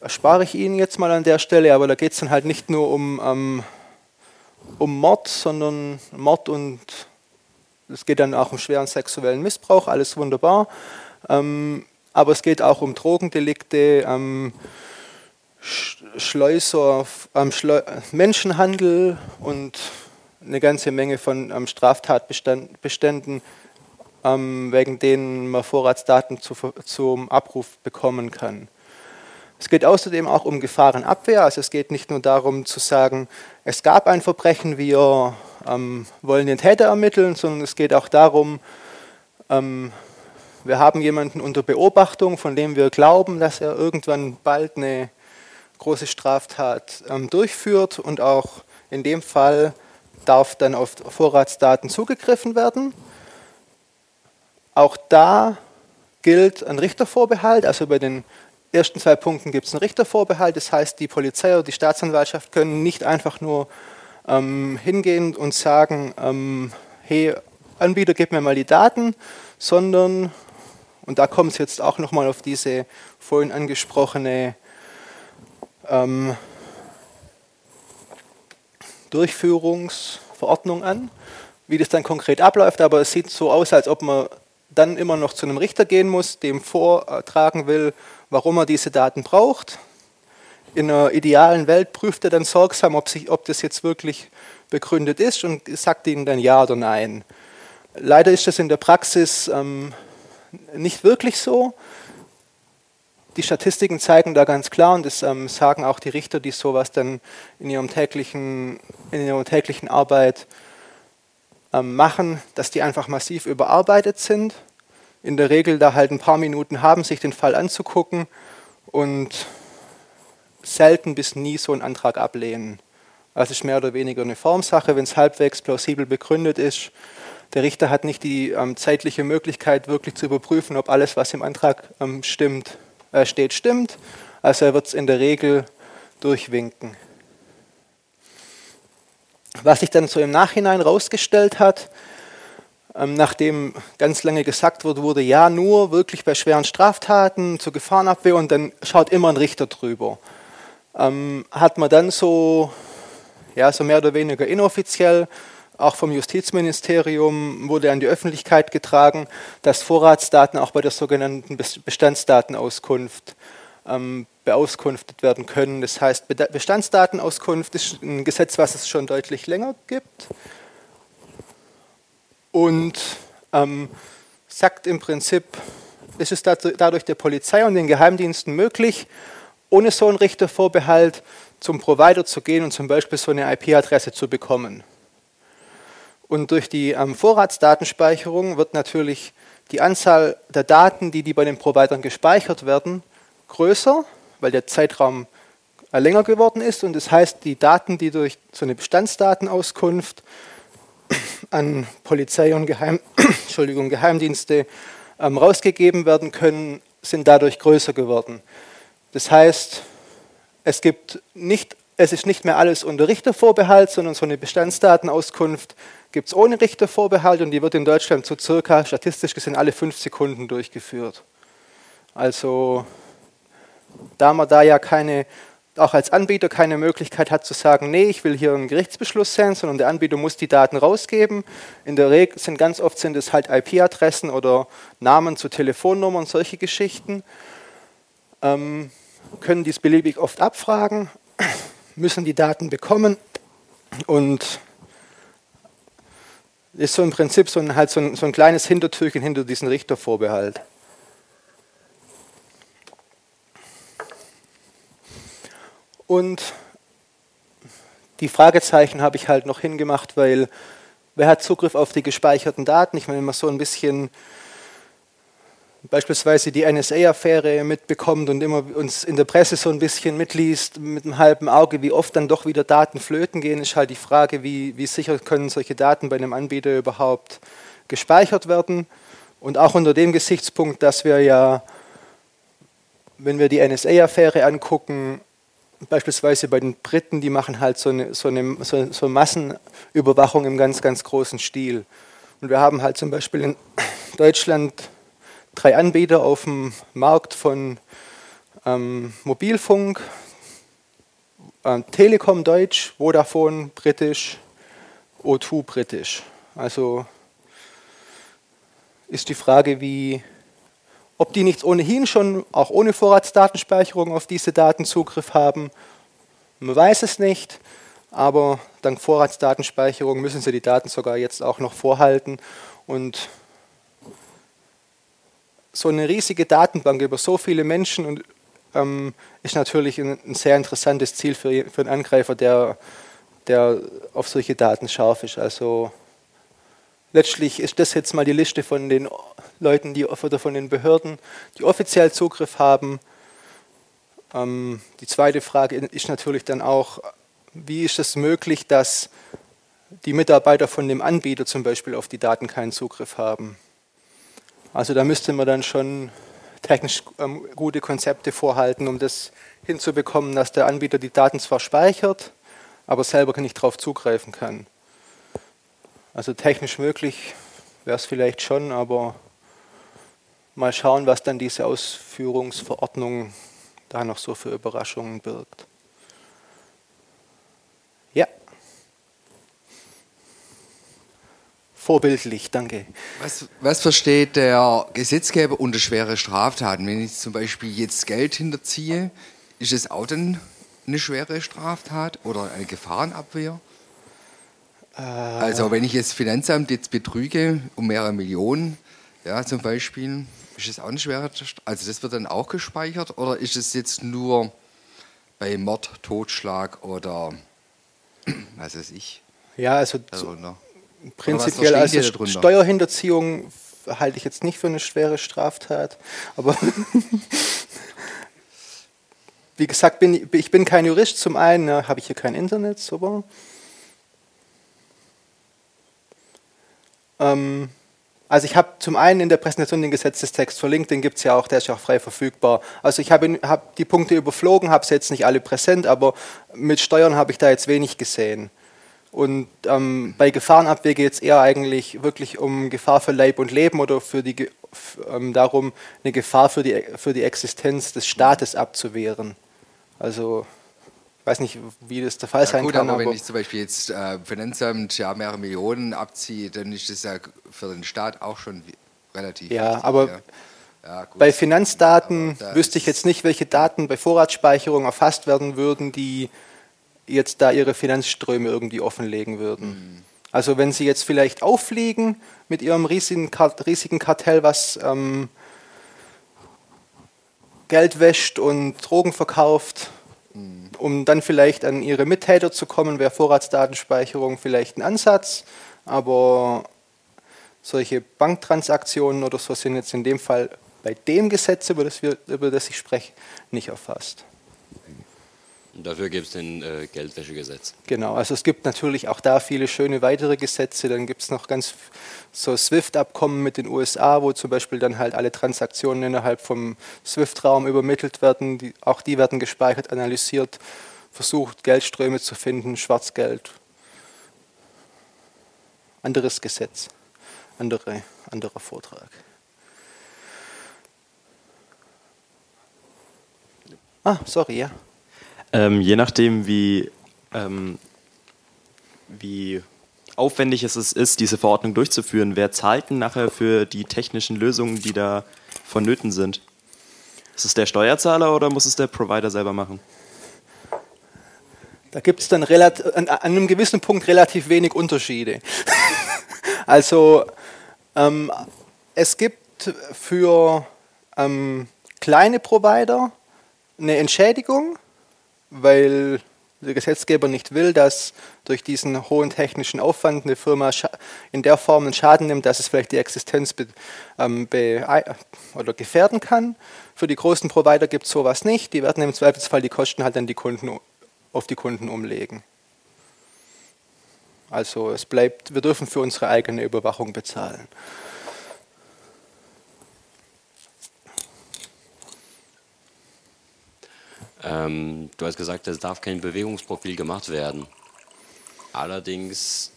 erspare ich Ihnen jetzt mal an der Stelle, aber da geht es dann halt nicht nur um, ähm, um Mord, sondern Mord und es geht dann auch um schweren sexuellen Missbrauch, alles wunderbar. Ähm, aber es geht auch um Drogendelikte, Schleuser, ähm, Schleu Menschenhandel und eine ganze Menge von ähm, Straftatbeständen, ähm, wegen denen man Vorratsdaten zu, zum Abruf bekommen kann. Es geht außerdem auch um Gefahrenabwehr. Also es geht nicht nur darum zu sagen, es gab ein Verbrechen, wir ähm, wollen den Täter ermitteln, sondern es geht auch darum, ähm, wir haben jemanden unter Beobachtung, von dem wir glauben, dass er irgendwann bald eine große Straftat ähm, durchführt und auch in dem Fall darf dann auf Vorratsdaten zugegriffen werden. Auch da gilt ein Richtervorbehalt, also bei den ersten zwei Punkten gibt es einen Richtervorbehalt, das heißt, die Polizei oder die Staatsanwaltschaft können nicht einfach nur ähm, hingehen und sagen, ähm, hey, Anbieter, gib mir mal die Daten, sondern, und da kommt es jetzt auch nochmal auf diese vorhin angesprochene ähm, Durchführungsverordnung an, wie das dann konkret abläuft, aber es sieht so aus, als ob man dann immer noch zu einem Richter gehen muss, dem vortragen will, warum er diese Daten braucht. In einer idealen Welt prüft er dann sorgsam, ob, sich, ob das jetzt wirklich begründet ist und sagt ihnen dann ja oder nein. Leider ist das in der Praxis ähm, nicht wirklich so. Die Statistiken zeigen da ganz klar, und das ähm, sagen auch die Richter, die sowas dann in, ihrem täglichen, in ihrer täglichen Arbeit ähm, machen, dass die einfach massiv überarbeitet sind. In der Regel da halt ein paar Minuten haben, sich den Fall anzugucken und selten bis nie so einen Antrag ablehnen. Also es ist mehr oder weniger eine Formsache, wenn es halbwegs plausibel begründet ist. Der Richter hat nicht die ähm, zeitliche Möglichkeit, wirklich zu überprüfen, ob alles, was im Antrag ähm, stimmt, steht, stimmt. Also er wird es in der Regel durchwinken. Was sich dann so im Nachhinein herausgestellt hat, ähm, nachdem ganz lange gesagt wurde, ja, nur wirklich bei schweren Straftaten zur Gefahrenabwehr und dann schaut immer ein Richter drüber. Ähm, hat man dann so, ja, so mehr oder weniger inoffiziell, auch vom Justizministerium wurde an die Öffentlichkeit getragen, dass Vorratsdaten auch bei der sogenannten Bestandsdatenauskunft ähm, beauskunftet werden können. Das heißt, Bestandsdatenauskunft ist ein Gesetz, was es schon deutlich länger gibt und ähm, sagt im Prinzip, ist es dadurch der Polizei und den Geheimdiensten möglich, ohne so einen Richtervorbehalt zum Provider zu gehen und zum Beispiel so eine IP-Adresse zu bekommen. Und durch die ähm, Vorratsdatenspeicherung wird natürlich die Anzahl der Daten, die, die bei den Providern gespeichert werden, größer, weil der Zeitraum äh, länger geworden ist. Und das heißt, die Daten, die durch so eine Bestandsdatenauskunft an Polizei und Geheim, Entschuldigung, Geheimdienste ähm, rausgegeben werden können, sind dadurch größer geworden. Das heißt, es, gibt nicht, es ist nicht mehr alles unter Richtervorbehalt, sondern so eine Bestandsdatenauskunft gibt es ohne Richtervorbehalt und die wird in Deutschland so circa statistisch gesehen alle fünf Sekunden durchgeführt. Also da man da ja keine auch als Anbieter keine Möglichkeit hat zu sagen, nee, ich will hier einen Gerichtsbeschluss sehen, sondern der Anbieter muss die Daten rausgeben. In der Regel sind ganz oft sind es halt IP-Adressen oder Namen zu Telefonnummern, solche Geschichten. Ähm, können dies beliebig oft abfragen, müssen die Daten bekommen und ist so im Prinzip so ein, halt so ein, so ein kleines Hintertürchen hinter diesem Richtervorbehalt. Und die Fragezeichen habe ich halt noch hingemacht, weil wer hat Zugriff auf die gespeicherten Daten? Ich meine, man so ein bisschen beispielsweise die NSA-Affäre mitbekommt und immer uns in der Presse so ein bisschen mitliest mit einem halben Auge, wie oft dann doch wieder Daten flöten gehen, ist halt die Frage, wie, wie sicher können solche Daten bei einem Anbieter überhaupt gespeichert werden. Und auch unter dem Gesichtspunkt, dass wir ja, wenn wir die NSA-Affäre angucken, beispielsweise bei den Briten, die machen halt so eine, so eine so, so Massenüberwachung im ganz, ganz großen Stil. Und wir haben halt zum Beispiel in Deutschland drei Anbieter auf dem Markt von ähm, Mobilfunk, ähm, Telekom Deutsch, Vodafone britisch, O2 britisch. Also ist die Frage, wie, ob die nicht ohnehin schon auch ohne Vorratsdatenspeicherung auf diese Daten Zugriff haben. Man weiß es nicht, aber dank Vorratsdatenspeicherung müssen sie die Daten sogar jetzt auch noch vorhalten und so eine riesige Datenbank über so viele Menschen und, ähm, ist natürlich ein, ein, sehr interessantes Ziel für, für einen Angreifer, der, der auf solche Daten scharf ist. Also letztlich ist das jetzt mal die Liste von den Leuten, die oder von den Behörden, die offiziell Zugriff haben. Ähm, die zweite Frage ist natürlich dann auch, wie ist es möglich, dass die Mitarbeiter von dem Anbieter zum Beispiel auf die Daten keinen Zugriff haben? Also da müsste man dann schon technisch ähm, gute Konzepte vorhalten, um das hinzubekommen, dass der Anbieter die Daten zwar speichert, aber selber nicht darauf zugreifen kann. Also technisch möglich wäre es vielleicht schon, aber mal schauen, was dann diese Ausführungsverordnung da noch so für Überraschungen birgt. Vorbildlich, danke. Was, was, versteht der Gesetzgeber unter schwere Straftaten? Wenn ich zum Beispiel jetzt Geld hinterziehe, ist es auch dann eine schwere Straftat oder eine Gefahrenabwehr? Äh, also wenn ich jetzt Finanzamt jetzt betrüge um mehrere Millionen, ja zum Beispiel, ist es auch eine schwere Straftat? Also das wird dann auch gespeichert oder ist es jetzt nur bei Mord, Totschlag oder was weiß ich? Ja, also darunter? Prinzipiell als Steuerhinterziehung halte ich jetzt nicht für eine schwere Straftat, aber wie gesagt, bin, ich bin kein Jurist. Zum einen ja, habe ich hier kein Internet, super. Ähm, also ich habe zum einen in der Präsentation den Gesetzestext verlinkt, den gibt es ja auch, der ist ja auch frei verfügbar. Also ich habe hab die Punkte überflogen, habe sie jetzt nicht alle präsent, aber mit Steuern habe ich da jetzt wenig gesehen. Und ähm, bei Gefahrenabwehr geht es eher eigentlich wirklich um Gefahr für Leib und Leben oder für die, ähm, darum, eine Gefahr für die, für die Existenz des Staates abzuwehren. Also ich weiß nicht, wie das der Fall ja, sein gut, kann. Aber, aber wenn ich zum Beispiel jetzt äh, Finanzamt ja mehrere Millionen abziehe, dann ist das ja für den Staat auch schon relativ. Ja, wichtig, aber ja. Ja, bei Finanzdaten wüsste ich jetzt nicht, welche Daten bei Vorratsspeicherung erfasst werden würden, die jetzt da ihre Finanzströme irgendwie offenlegen würden. Mhm. Also wenn sie jetzt vielleicht auffliegen mit ihrem riesigen, riesigen Kartell, was ähm, Geld wäscht und Drogen verkauft, mhm. um dann vielleicht an ihre Mittäter zu kommen, wäre Vorratsdatenspeicherung vielleicht ein Ansatz, aber solche Banktransaktionen oder so sind jetzt in dem Fall bei dem Gesetz, über das, wir, über das ich spreche, nicht erfasst. Und dafür gibt es den äh, Geldwäschegesetz. Genau, also es gibt natürlich auch da viele schöne weitere Gesetze. Dann gibt es noch ganz so SWIFT-Abkommen mit den USA, wo zum Beispiel dann halt alle Transaktionen innerhalb vom SWIFT-Raum übermittelt werden. Die, auch die werden gespeichert, analysiert, versucht Geldströme zu finden, Schwarzgeld. Anderes Gesetz, andere, anderer Vortrag. Ah, sorry, ja. Ähm, je nachdem, wie, ähm, wie aufwendig es ist, diese Verordnung durchzuführen, wer zahlt denn nachher für die technischen Lösungen, die da vonnöten sind? Ist es der Steuerzahler oder muss es der Provider selber machen? Da gibt es dann an, einem gewissen Punkt relativ wenig Unterschiede. also ähm, es gibt für ähm, kleine Provider eine Entschädigung weil der Gesetzgeber nicht will, dass durch diesen hohen technischen Aufwand eine Firma in der Form einen Schaden nimmt, dass es vielleicht die Existenz be, ähm, be, oder gefährden kann. Für die großen Provider gibt es sowas nicht. Die werden im Zweifelsfall die Kosten halt an die Kunden, auf die Kunden umlegen. Also es bleibt, wir dürfen für unsere eigene Überwachung bezahlen. Ähm, du hast gesagt, es darf kein Bewegungsprofil gemacht werden. Allerdings,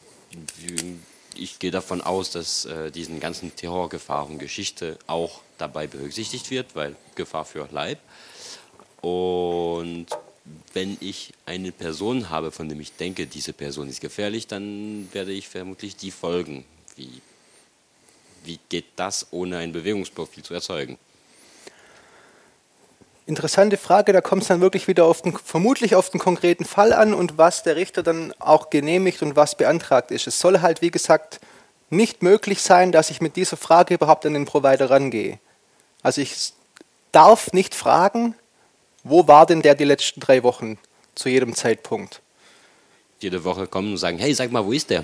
ich gehe davon aus, dass äh, diesen ganzen Terrorgefahren Geschichte auch dabei berücksichtigt wird, weil Gefahr für Leib. Und wenn ich eine Person habe, von der ich denke, diese Person ist gefährlich, dann werde ich vermutlich die folgen. Wie, wie geht das, ohne ein Bewegungsprofil zu erzeugen? Interessante Frage, da kommt es dann wirklich wieder auf den, vermutlich auf den konkreten Fall an und was der Richter dann auch genehmigt und was beantragt ist. Es soll halt, wie gesagt, nicht möglich sein, dass ich mit dieser Frage überhaupt an den Provider rangehe. Also ich darf nicht fragen, wo war denn der die letzten drei Wochen zu jedem Zeitpunkt? Jede Woche kommen und sagen, hey, sag mal, wo ist der?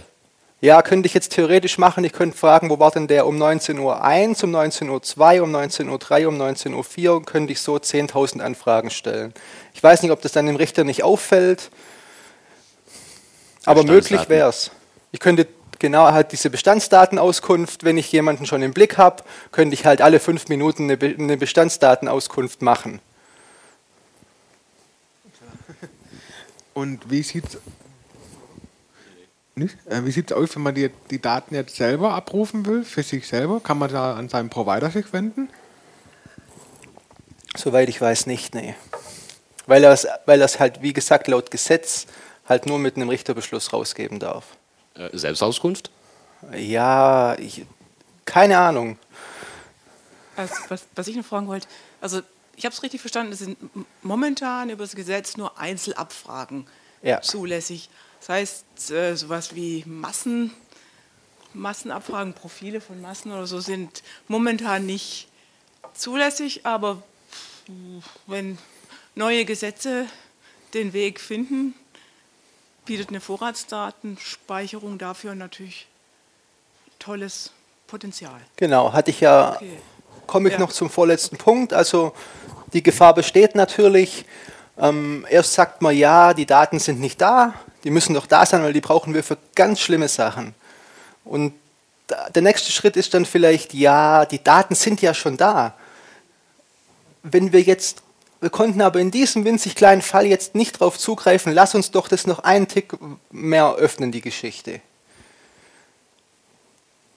Ja, könnte ich jetzt theoretisch machen. Ich könnte fragen, wo war denn der um 19.01 Uhr, um 19.02 Uhr, um 19.03 Uhr, um 19.04 Uhr und könnte ich so 10.000 Anfragen stellen. Ich weiß nicht, ob das dann dem Richter nicht auffällt, aber möglich wäre es. Ich könnte genau halt diese Bestandsdatenauskunft, wenn ich jemanden schon im Blick habe, könnte ich halt alle fünf Minuten eine Bestandsdatenauskunft machen. Und wie sieht es nicht? Äh, wie sieht es aus, wenn man die, die Daten jetzt selber abrufen will, für sich selber? Kann man da an seinen Provider sich wenden? Soweit ich weiß nicht, nee. Weil er es weil er's halt, wie gesagt, laut Gesetz halt nur mit einem Richterbeschluss rausgeben darf. Äh, Selbstauskunft? Ja, ich, keine Ahnung. Also, was, was ich noch fragen wollte, also ich habe es richtig verstanden, es sind momentan über das Gesetz nur Einzelabfragen ja. zulässig. Das heißt, äh, sowas wie Massen, Massenabfragen, Profile von Massen oder so sind momentan nicht zulässig, aber wenn neue Gesetze den Weg finden, bietet eine Vorratsdatenspeicherung dafür natürlich tolles Potenzial. Genau, hatte ich ja, okay. komme ich ja. noch zum vorletzten Punkt. Also die Gefahr besteht natürlich. Ähm, erst sagt man, ja, die Daten sind nicht da, die müssen doch da sein, weil die brauchen wir für ganz schlimme Sachen. Und der nächste Schritt ist dann vielleicht, ja, die Daten sind ja schon da. Wenn wir jetzt, wir konnten aber in diesem winzig kleinen Fall jetzt nicht darauf zugreifen, lass uns doch das noch einen Tick mehr öffnen, die Geschichte.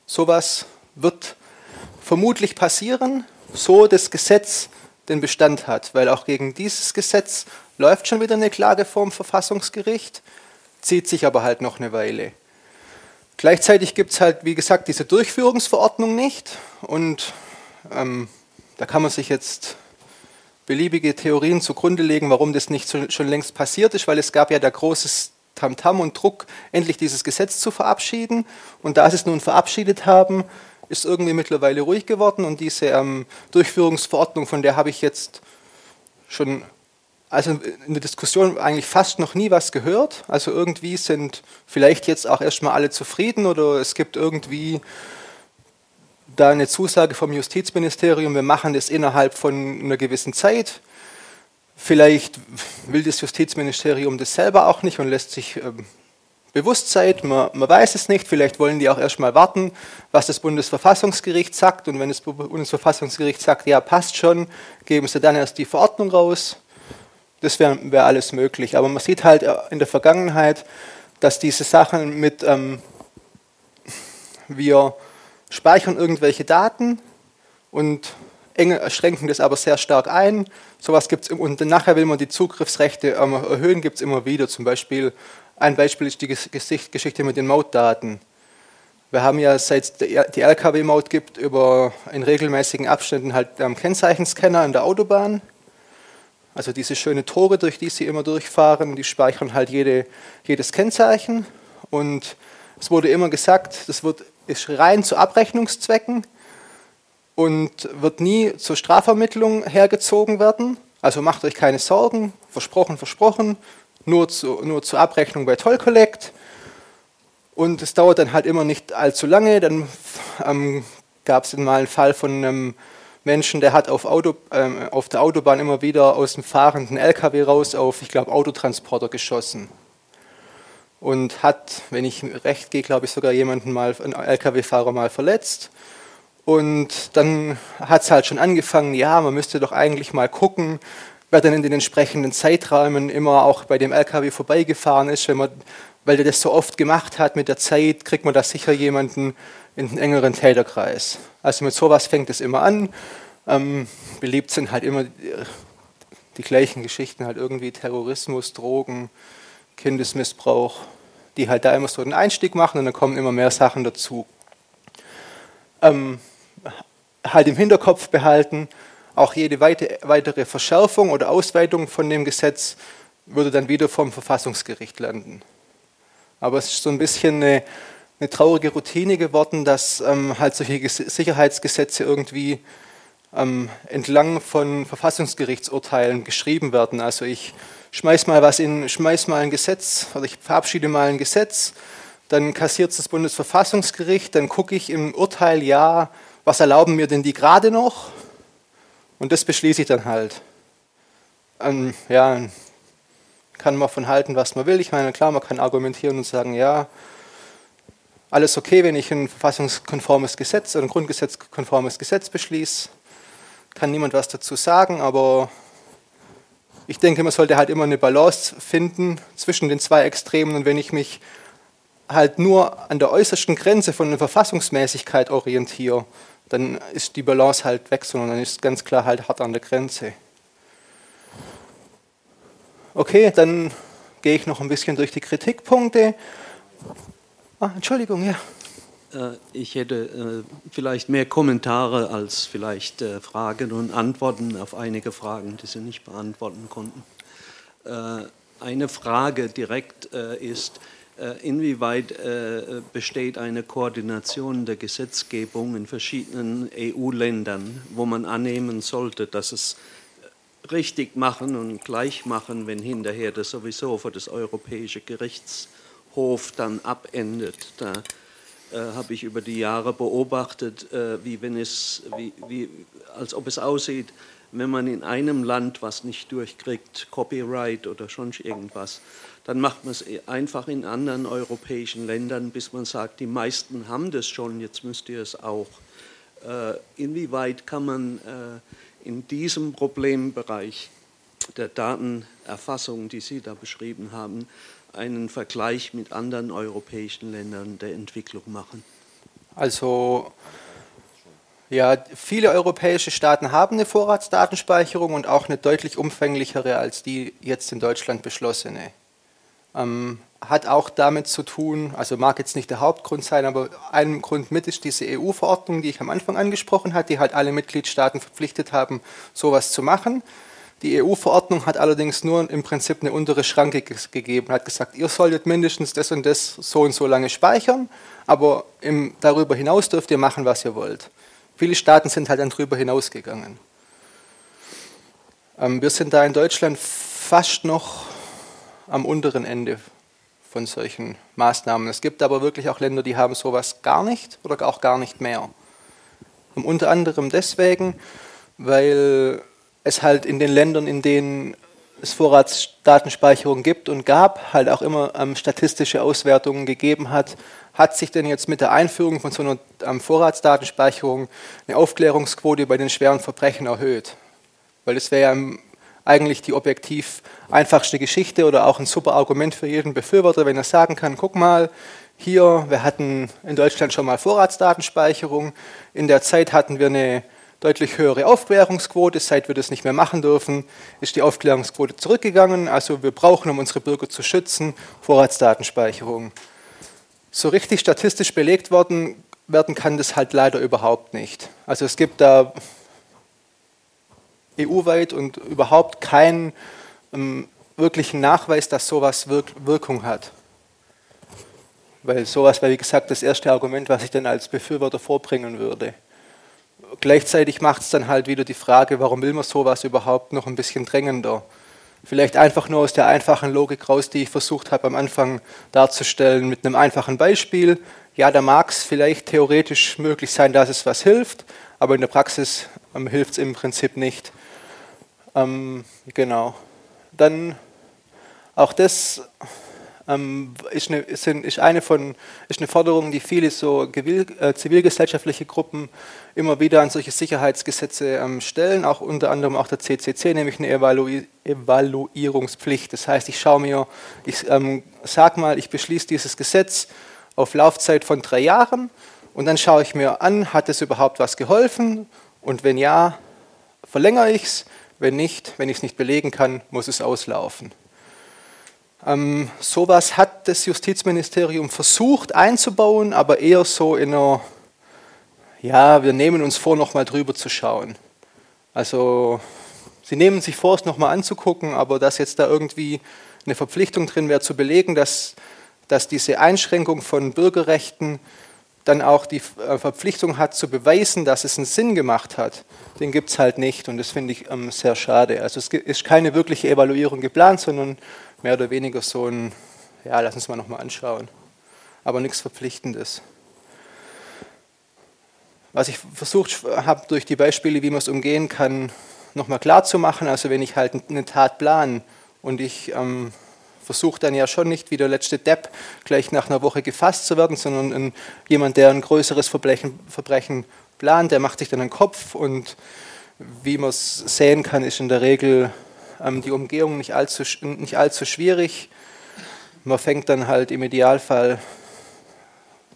Sowas wird vermutlich passieren, so das Gesetz den Bestand hat, weil auch gegen dieses Gesetz läuft schon wieder eine Klage vorm Verfassungsgericht zieht sich aber halt noch eine Weile. Gleichzeitig gibt es halt, wie gesagt, diese Durchführungsverordnung nicht und ähm, da kann man sich jetzt beliebige Theorien zugrunde legen, warum das nicht schon längst passiert ist, weil es gab ja da großes Tamtam und Druck, endlich dieses Gesetz zu verabschieden. Und da sie es nun verabschiedet haben, ist irgendwie mittlerweile ruhig geworden und diese ähm, Durchführungsverordnung, von der habe ich jetzt schon also in der Diskussion eigentlich fast noch nie was gehört. Also irgendwie sind vielleicht jetzt auch erstmal alle zufrieden oder es gibt irgendwie da eine Zusage vom Justizministerium, wir machen das innerhalb von einer gewissen Zeit. Vielleicht will das Justizministerium das selber auch nicht und lässt sich ähm, bewusst sein, man, man, weiß es nicht, vielleicht wollen die auch erstmal warten, was das Bundesverfassungsgericht sagt und wenn das Bundesverfassungsgericht sagt, ja passt schon, geben sie dann erst die Verordnung raus das wäre wär alles möglich. Aber man sieht halt äh, in der Vergangenheit, dass diese Sachen mit, ähm, wir speichern irgendwelche Daten und schränken das aber sehr stark ein. Sowas gibt's und nachher will man die Zugriffsrechte ähm, erhöhen, gibt es immer wieder. Zum Beispiel, ein Beispiel ist die Geschichte mit den Mautdaten. Wir haben ja seit es die LKW-Maut gibt über in regelmäßigen Abständen halt ähm, Kennzeichenscanner in der Autobahn. Also diese schönen Tore, durch die sie immer durchfahren, die speichern halt jede, jedes Kennzeichen. Und es wurde immer gesagt, das wird, ist rein zu Abrechnungszwecken und wird nie zur Strafvermittlung hergezogen werden. Also macht euch keine Sorgen, versprochen, versprochen, nur, zu, nur zur Abrechnung bei Toll Collect. Und es dauert dann halt immer nicht allzu lange. Dann ähm, gab es mal einen Fall von einem Menschen, der hat auf, Auto, ähm, auf der Autobahn immer wieder aus dem fahrenden LKW raus auf, ich glaube, Autotransporter geschossen. Und hat, wenn ich recht gehe, glaube ich, sogar jemanden mal, einen LKW-Fahrer mal verletzt. Und dann hat es halt schon angefangen, ja, man müsste doch eigentlich mal gucken, wer dann in den entsprechenden Zeiträumen immer auch bei dem LKW vorbeigefahren ist. Wenn man, weil der das so oft gemacht hat mit der Zeit, kriegt man da sicher jemanden in den engeren Täterkreis. Also mit sowas fängt es immer an. Ähm, beliebt sind halt immer die gleichen Geschichten, halt irgendwie Terrorismus, Drogen, Kindesmissbrauch, die halt da immer so den Einstieg machen und dann kommen immer mehr Sachen dazu. Ähm, halt im Hinterkopf behalten, auch jede weitere Verschärfung oder Ausweitung von dem Gesetz würde dann wieder vom Verfassungsgericht landen. Aber es ist so ein bisschen eine, eine traurige Routine geworden, dass ähm, halt solche Sicherheitsgesetze irgendwie ähm, entlang von Verfassungsgerichtsurteilen geschrieben werden. Also ich schmeiß mal was in, schmeiß mal ein Gesetz oder ich verabschiede mal ein Gesetz, dann kassiert es das Bundesverfassungsgericht, dann gucke ich im Urteil, ja, was erlauben mir denn die gerade noch? Und das beschließe ich dann halt. Ähm, ja, kann man von halten, was man will. Ich meine, klar, man kann argumentieren und sagen, ja, alles okay, wenn ich ein verfassungskonformes Gesetz oder ein grundgesetzkonformes Gesetz beschließe. Kann niemand was dazu sagen, aber ich denke, man sollte halt immer eine Balance finden zwischen den zwei Extremen. Und wenn ich mich halt nur an der äußersten Grenze von der Verfassungsmäßigkeit orientiere, dann ist die Balance halt weg, sondern dann ist ganz klar halt hart an der Grenze. Okay, dann gehe ich noch ein bisschen durch die Kritikpunkte. Ah, Entschuldigung, ja. Äh, ich hätte äh, vielleicht mehr Kommentare als vielleicht äh, Fragen und Antworten auf einige Fragen, die Sie nicht beantworten konnten. Eine Frage direkt ist, inwieweit besteht eine Koordination der Gesetzgebung in verschiedenen EU-Ländern, wo man annehmen sollte, dass es richtig machen und gleich machen, wenn hinterher das sowieso vor das Europäische Gerichtshof dann abendet. Da äh, habe ich über die Jahre beobachtet, äh, wie wenn es, wie, wie, als ob es aussieht, wenn man in einem Land was nicht durchkriegt, Copyright oder schon irgendwas, dann macht man es einfach in anderen europäischen Ländern, bis man sagt, die meisten haben das schon, jetzt müsst ihr es auch. Äh, inwieweit kann man in diesem Problembereich der Datenerfassung, die Sie da beschrieben haben, einen Vergleich mit anderen europäischen Ländern der Entwicklung machen? Also ja, viele europäische Staaten haben eine Vorratsdatenspeicherung und auch eine deutlich umfänglichere als die jetzt in Deutschland beschlossene. Ähm, hat auch damit zu tun, also mag jetzt nicht der Hauptgrund sein, aber ein Grund mit ist diese EU-Verordnung, die ich am Anfang angesprochen habe, die halt alle Mitgliedstaaten verpflichtet haben, sowas zu machen. Die EU-Verordnung hat allerdings nur im Prinzip eine untere Schranke gegeben, hat gesagt, ihr solltet mindestens das und das so und so lange speichern, aber im, darüber hinaus dürft ihr machen, was ihr wollt. Viele Staaten sind halt dann darüber hinausgegangen. Ähm, wir sind da in Deutschland fast noch am unteren Ende von solchen Maßnahmen. Es gibt aber wirklich auch Länder, die haben sowas gar nicht oder auch gar nicht mehr. Und unter anderem deswegen, weil es halt in den Ländern, in denen es Vorratsdatenspeicherung gibt und gab, halt auch immer ähm, statistische Auswertungen gegeben hat, hat sich denn jetzt mit der Einführung von so einer ähm, Vorratsdatenspeicherung eine Aufklärungsquote bei den schweren Verbrechen erhöht. Weil das wäre ja eigentlich die objektiv einfachste Geschichte oder auch ein super Argument für jeden Befürworter, wenn er sagen kann, guck mal, hier, wir hatten in Deutschland schon mal Vorratsdatenspeicherung, in der Zeit hatten wir eine deutlich höhere Aufklärungsquote. Seit wir das nicht mehr machen dürfen, ist die Aufklärungsquote zurückgegangen. Also wir brauchen, um unsere Bürger zu schützen, Vorratsdatenspeicherung. So richtig statistisch belegt worden werden kann das halt leider überhaupt nicht. Also es gibt da EU-weit und überhaupt keinen ähm, wirklichen Nachweis, dass sowas Wirk Wirkung hat. Weil sowas wäre, wie gesagt, das erste Argument, was ich dann als Befürworter vorbringen würde gleichzeitig macht es dann halt wieder die Frage, warum will man sowas überhaupt noch ein bisschen drängender? Vielleicht einfach nur aus der einfachen Logik raus, die ich versucht habe am Anfang darzustellen, mit einem einfachen Beispiel. Ja, da mag es vielleicht theoretisch möglich sein, dass es was hilft, aber in der Praxis ähm, hilft es im Prinzip nicht. Ähm, genau. Dann auch das ähm, ist, eine, ist, eine von, ist eine Forderung, die viele so äh, zivilgesellschaftliche Gruppen immer wieder an solche Sicherheitsgesetze ähm, stellen, auch unter anderem auch der CCC, nämlich eine Evalu Evaluierungspflicht. Das heißt, ich schaue mir, ich ähm, sage mal, ich beschließe dieses Gesetz auf Laufzeit von drei Jahren und dann schaue ich mir an, hat es überhaupt was geholfen und wenn ja, verlängere ich es Wenn nicht, wenn ich es nicht belegen kann, muss es auslaufen. Ähm, sowas hat das Justizministerium versucht einzubauen, aber eher so in einer, ja, wir nehmen uns vor, nochmal drüber zu schauen. Also sie nehmen sich vor, es nochmal anzugucken, aber dass jetzt da irgendwie eine Verpflichtung drin wäre, zu belegen, dass, dass diese Einschränkung von Bürgerrechten dann auch die äh, Verpflichtung hat, zu beweisen, dass es einen Sinn gemacht hat, den gibt es halt nicht. Und das finde ich ähm, sehr schade. Also es ist keine wirkliche Evaluierung geplant, sondern mehr oder weniger so ein, ja, lass uns mal nochmal anschauen. Aber nichts Verpflichtendes. Was ich versucht habe, durch die Beispiele, wie man es umgehen kann, nochmal klar zu machen. Also wenn ich halt eine Tat plan und ich ähm, versuche dann ja schon nicht wie der letzte Depp gleich nach einer Woche gefasst zu werden, sondern ein, jemand, der ein größeres Verbrechen, Verbrechen plant, der macht sich dann einen Kopf und wie man es sehen kann, ist in der Regel die Umgehung nicht allzu, nicht allzu schwierig. Man fängt dann halt im Idealfall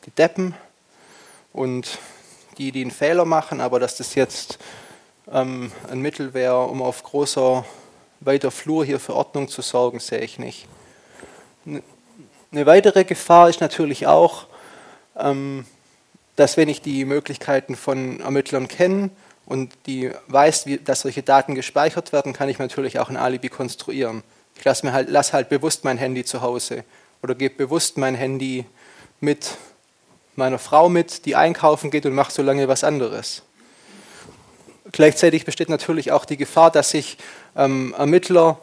die Deppen und die, die einen Fehler machen, aber dass das jetzt ähm, ein Mittel wäre, um auf großer, weiter Flur hier für Ordnung zu sorgen, sehe ich nicht. Eine weitere Gefahr ist natürlich auch, ähm, dass wenn ich die Möglichkeiten von Ermittlern kenne und die weiß, wie, dass solche Daten gespeichert werden, kann ich natürlich auch ein Alibi konstruieren. Ich lasse halt, lass halt bewusst mein Handy zu Hause oder gebe bewusst mein Handy mit meiner Frau mit, die einkaufen geht und macht so lange was anderes. Gleichzeitig besteht natürlich auch die Gefahr, dass sich ähm, Ermittler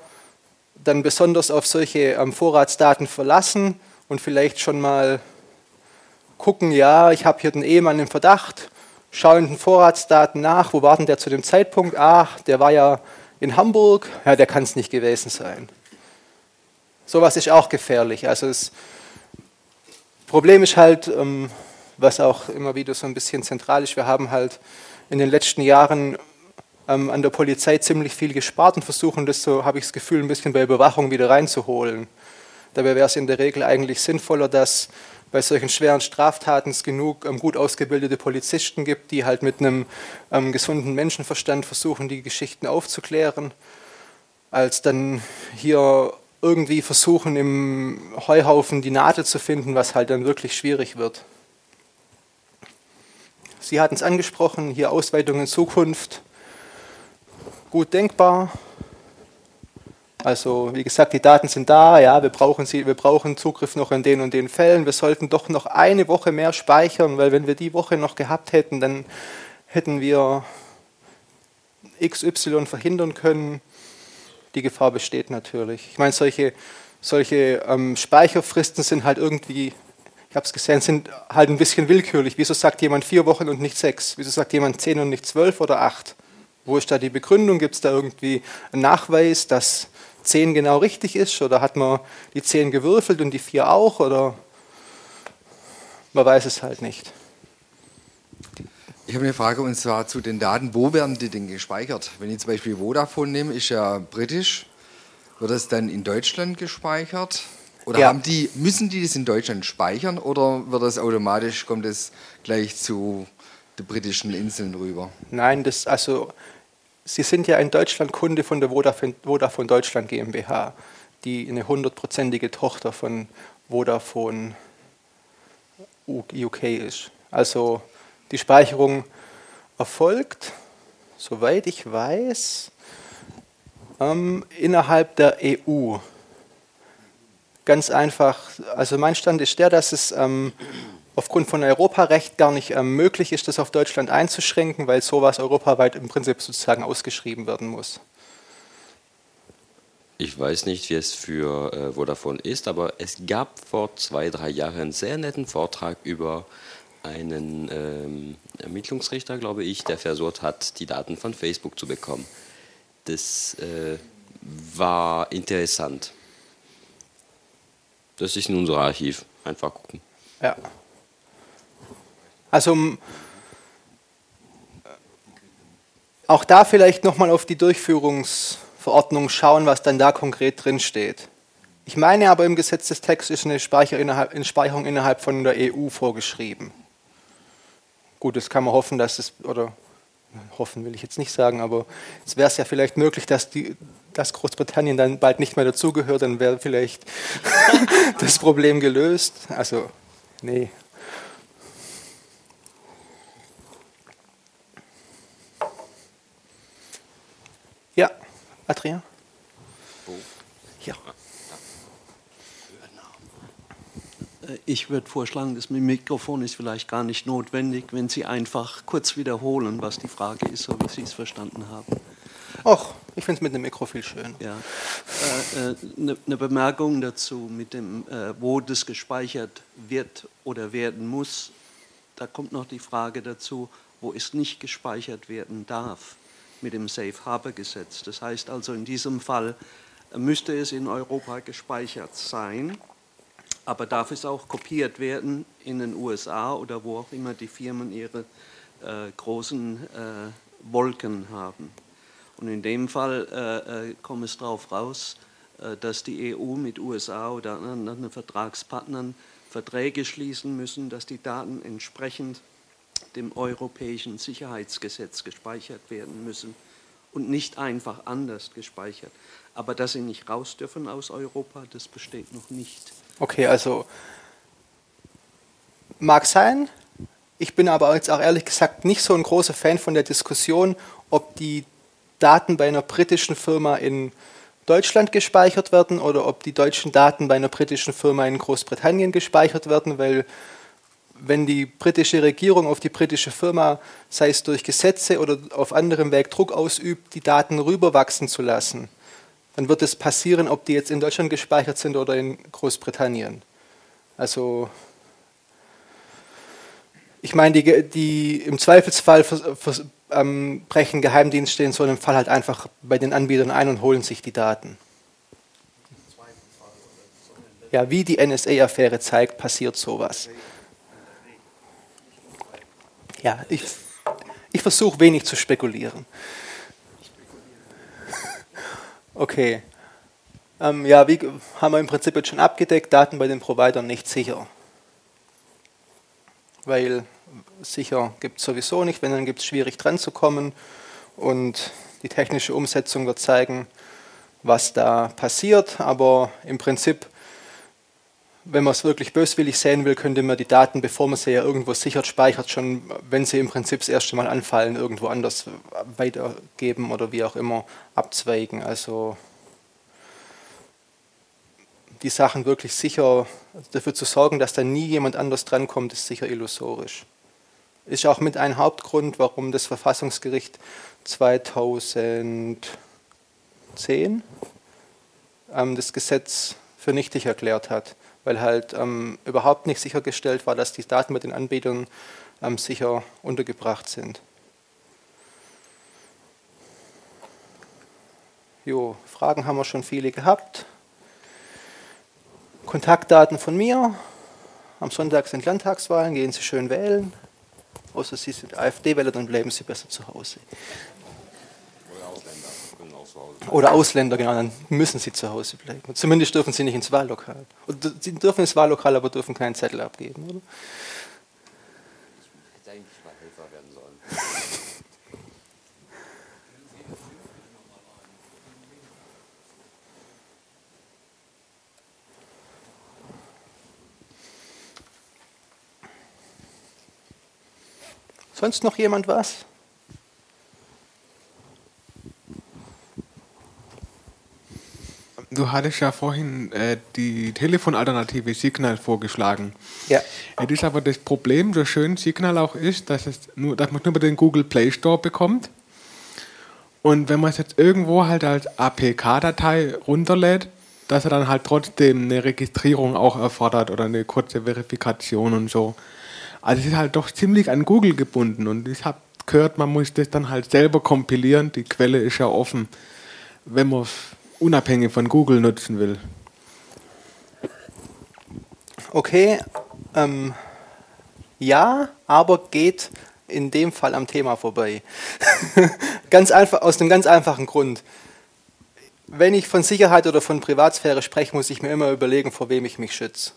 dann besonders auf solche ähm, Vorratsdaten verlassen und vielleicht schon mal gucken, ja, ich habe hier den Ehemann im Verdacht, schauen den Vorratsdaten nach, wo war denn der zu dem Zeitpunkt? Ach, der war ja in Hamburg, ja, der kann es nicht gewesen sein. Sowas ist auch gefährlich. Also das Problem ist halt, ähm, was auch immer wieder so ein bisschen zentral ist, wir haben halt in den letzten Jahren ähm, an der Polizei ziemlich viel gespart und versuchen das so, habe ich das Gefühl, ein bisschen bei Überwachung wieder reinzuholen. Dabei wäre es in der Regel eigentlich sinnvoller, dass bei solchen schweren Straftaten es genug ähm, gut ausgebildete Polizisten gibt, die halt mit einem ähm, gesunden Menschenverstand versuchen, die Geschichten aufzuklären, als dann hier irgendwie versuchen, im Heuhaufen die Nadel zu finden, was halt dann wirklich schwierig wird. Sie hatten es angesprochen, hier Ausweitung in Zukunft. Gut denkbar. Also wie gesagt, die Daten sind da, ja, wir brauchen, sie, wir brauchen Zugriff noch in den und den Fällen. Wir sollten doch noch eine Woche mehr speichern, weil wenn wir die Woche noch gehabt hätten, dann hätten wir XY verhindern können. Die Gefahr besteht natürlich. Ich meine, solche, solche ähm, Speicherfristen sind halt irgendwie ich habe es gesehen, sind halt ein bisschen willkürlich. Wieso sagt jemand vier Wochen und nicht sechs? Wieso sagt jemand zehn und nicht zwölf oder acht? Wo ist da die Begründung? Gibt es da irgendwie einen Nachweis, dass zehn genau richtig ist? Oder hat man die zehn gewürfelt und die vier auch? Oder man weiß es halt nicht. Ich habe eine Frage und zwar zu den Daten. Wo werden die denn gespeichert? Wenn ich zum Beispiel Vodafone nehme, ist ja britisch. Wird das dann in Deutschland gespeichert? Oder ja. die, müssen die das in Deutschland speichern oder wird das automatisch, kommt es gleich zu den britischen Inseln rüber? Nein, das, also Sie sind ja ein Deutschland-Kunde von der Vodafone, Vodafone Deutschland GmbH, die eine hundertprozentige Tochter von Vodafone UK ist. Also die Speicherung erfolgt, soweit ich weiß, ähm, innerhalb der EU. Ganz einfach, also mein Stand ist der, dass es ähm, aufgrund von Europarecht gar nicht ähm, möglich ist, das auf Deutschland einzuschränken, weil sowas europaweit im Prinzip sozusagen ausgeschrieben werden muss. Ich weiß nicht, wie es für äh, Vodafone ist, aber es gab vor zwei, drei Jahren einen sehr netten Vortrag über einen ähm, Ermittlungsrichter, glaube ich, der versucht hat, die Daten von Facebook zu bekommen. Das äh, war interessant. Das ist in unser Archiv. Einfach gucken. Ja. Also auch da vielleicht nochmal auf die Durchführungsverordnung schauen, was dann da konkret drin steht. Ich meine aber im Gesetz des Texts ist eine Speicher innerhalb, eine Speicherung innerhalb von der EU vorgeschrieben. Gut, das kann man hoffen, dass es, oder hoffen will ich jetzt nicht sagen, aber es wäre es ja vielleicht möglich, dass, die, dass Großbritannien dann bald nicht mehr dazugehört, dann wäre vielleicht das Problem gelöst. Also, nee. Ja, Adrian? Ja. Äh, ich würde vorschlagen, das Mikrofon ist vielleicht gar nicht notwendig, wenn Sie einfach kurz wiederholen, was die Frage ist, so wie Sie es verstanden haben. Ach, ich finde es mit dem Mikro viel schön. Ja. Eine äh, äh ne, ne Bemerkung dazu, mit dem, äh, wo das gespeichert wird oder werden muss. Da kommt noch die Frage dazu, wo es nicht gespeichert werden darf mit dem Safe Harbor Gesetz. Das heißt also, in diesem Fall müsste es in Europa gespeichert sein aber darf es auch kopiert werden in den USA oder wo auch immer die Firmen ihre äh, großen äh, Wolken haben. Und in dem Fall äh, äh kommt es darauf raus, äh, dass die EU mit USA oder anderen Vertragspartnern Verträge schließen müssen, dass die Daten entsprechend dem europäischen Sicherheitsgesetz gespeichert werden müssen und nicht einfach anders gespeichert. Aber dass sie nicht raus dürfen aus Europa, das besteht noch nicht. Okay, also mag sein. Ich bin aber jetzt auch ehrlich gesagt nicht so ein großer Fan von der Diskussion, ob die Daten bei einer britischen Firma in Deutschland gespeichert werden oder ob die deutschen Daten bei einer britischen Firma in Großbritannien gespeichert werden, weil wenn die britische Regierung auf die britische Firma, sei es durch Gesetze oder auf anderem Weg Druck ausübt, die Daten rüberwachsen zu lassen, dann wird es passieren, ob die jetzt in Deutschland gespeichert sind oder in Großbritannien. Also ich meine, die, die im Zweifelsfall für, für, ähm, brechen Geheimdienste in so einem Fall halt einfach bei den Anbietern ein und holen sich die Daten. Ja, wie die NSA-Affäre zeigt, passiert sowas. Ja, ich, ich versuche wenig zu spekulieren. Okay. Ähm, ja, wie haben wir im Prinzip jetzt schon abgedeckt, Daten bei den Providern nicht sicher. Weil sicher gibt es sowieso nicht, wenn dann gibt es schwierig dran zu kommen und die technische Umsetzung wird zeigen, was da passiert, aber im Prinzip wenn man es wirklich böswillig sehen will, könnte man die Daten, bevor man sie ja irgendwo sichert, speichert, schon, wenn sie im Prinzip das erste Mal anfallen, irgendwo anders weitergeben oder wie auch immer abzweigen. Also die Sachen wirklich sicher, dafür zu sorgen, dass da nie jemand anders drankommt, ist sicher illusorisch. Ist auch mit ein Hauptgrund, warum das Verfassungsgericht 2010 ähm, das Gesetz für nichtig erklärt hat weil halt ähm, überhaupt nicht sichergestellt war, dass die Daten mit den Anbietern ähm, sicher untergebracht sind. Jo, Fragen haben wir schon viele gehabt. Kontaktdaten von mir. Am Sonntag sind Landtagswahlen, gehen Sie schön wählen. Außer Sie sind AfD-Wähler, dann bleiben Sie besser zu Hause. Oder Ausländer, genau, dann müssen sie zu Hause bleiben. Zumindest dürfen sie nicht ins Wahllokal. Oder sie dürfen ins Wahllokal, aber dürfen keinen Zettel abgeben, oder? Ich hätte eigentlich mal Helfer werden sollen. Sonst noch jemand was? Du hattest ja vorhin äh, die Telefonalternative Signal vorgeschlagen. Ja. Jetzt ist aber das Problem, so schön Signal auch ist, dass, es nur, dass man nur über den Google Play Store bekommt. Und wenn man es jetzt irgendwo halt als APK-Datei runterlädt, dass er dann halt trotzdem eine Registrierung auch erfordert oder eine kurze Verifikation und so. Also es ist halt doch ziemlich an Google gebunden und ich habe gehört, man muss das dann halt selber kompilieren, die Quelle ist ja offen, wenn man unabhängig von Google nutzen will. Okay, ähm, ja, aber geht in dem Fall am Thema vorbei. ganz einfach, aus einem ganz einfachen Grund. Wenn ich von Sicherheit oder von Privatsphäre spreche, muss ich mir immer überlegen, vor wem ich mich schütze.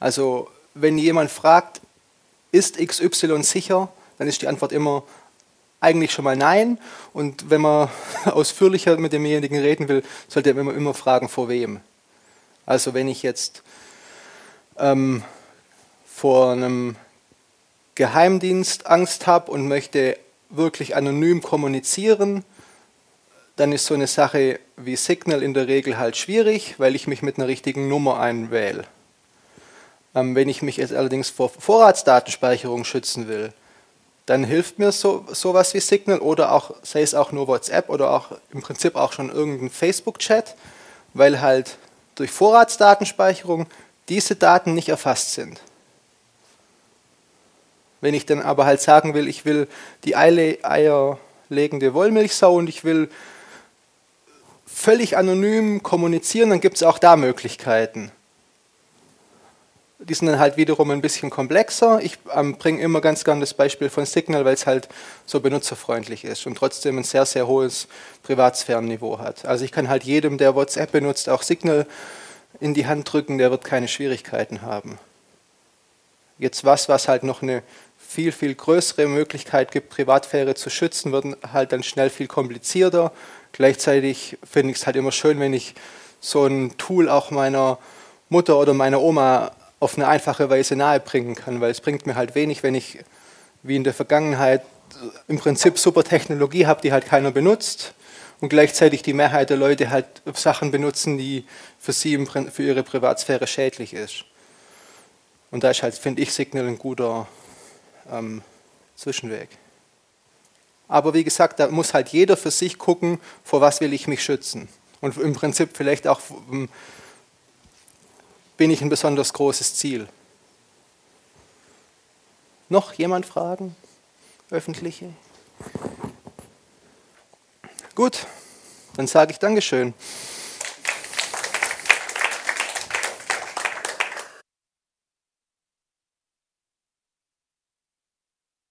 Also, wenn jemand fragt, ist XY sicher, dann ist die Antwort immer eigentlich schon mal nein. Und wenn man ausführlicher mit demjenigen reden will, sollte man immer, fragen, vor wem. Also wenn ich jetzt ähm, vor einem Geheimdienst Angst habe und möchte wirklich anonym kommunizieren, dann ist so eine Sache wie Signal in der Regel halt schwierig, weil ich mich mit einer richtigen Nummer einwähle. Ähm, wenn ich mich jetzt allerdings vor Vorratsdatenspeicherung schützen will, dann hilft mir so, sowas wie Signal oder auch, sei es auch nur WhatsApp oder auch im Prinzip auch schon irgendein Facebook-Chat, weil halt durch Vorratsdatenspeicherung diese Daten nicht erfasst sind. Wenn ich dann aber halt sagen will, ich will die eierlegende Wollmilchsau und ich will völlig anonym kommunizieren, dann gibt es auch da Möglichkeiten. Die sind dann halt wiederum ein bisschen komplexer. Ich ähm, bringe immer ganz gern das Beispiel von Signal, weil es halt so benutzerfreundlich ist und trotzdem ein sehr, sehr hohes Privatsphärenniveau hat. Also ich kann halt jedem, der WhatsApp benutzt, auch Signal in die Hand drücken, der wird keine Schwierigkeiten haben. Jetzt was, was halt noch eine viel, viel größere Möglichkeit gibt, Privatsphäre zu schützen, wird halt dann schnell viel komplizierter. Gleichzeitig finde ich es halt immer schön, wenn ich so ein Tool auch meiner Mutter oder meiner Oma auf eine einfache Weise nahebringen kann, weil es bringt mir halt wenig, wenn ich wie in der Vergangenheit im Prinzip super Technologie habe, die halt keiner benutzt und gleichzeitig die Mehrheit der Leute halt Sachen benutzen, die für sie für ihre Privatsphäre schädlich ist. Und da ist halt, finde ich, Signal ein guter ähm, Zwischenweg. Aber wie gesagt, da muss halt jeder für sich gucken, vor was will ich mich schützen. Und im Prinzip vielleicht auch, ähm, bin ich ein besonders großes Ziel. Noch jemand Fragen? Öffentliche? Gut, dann sage ich Dankeschön.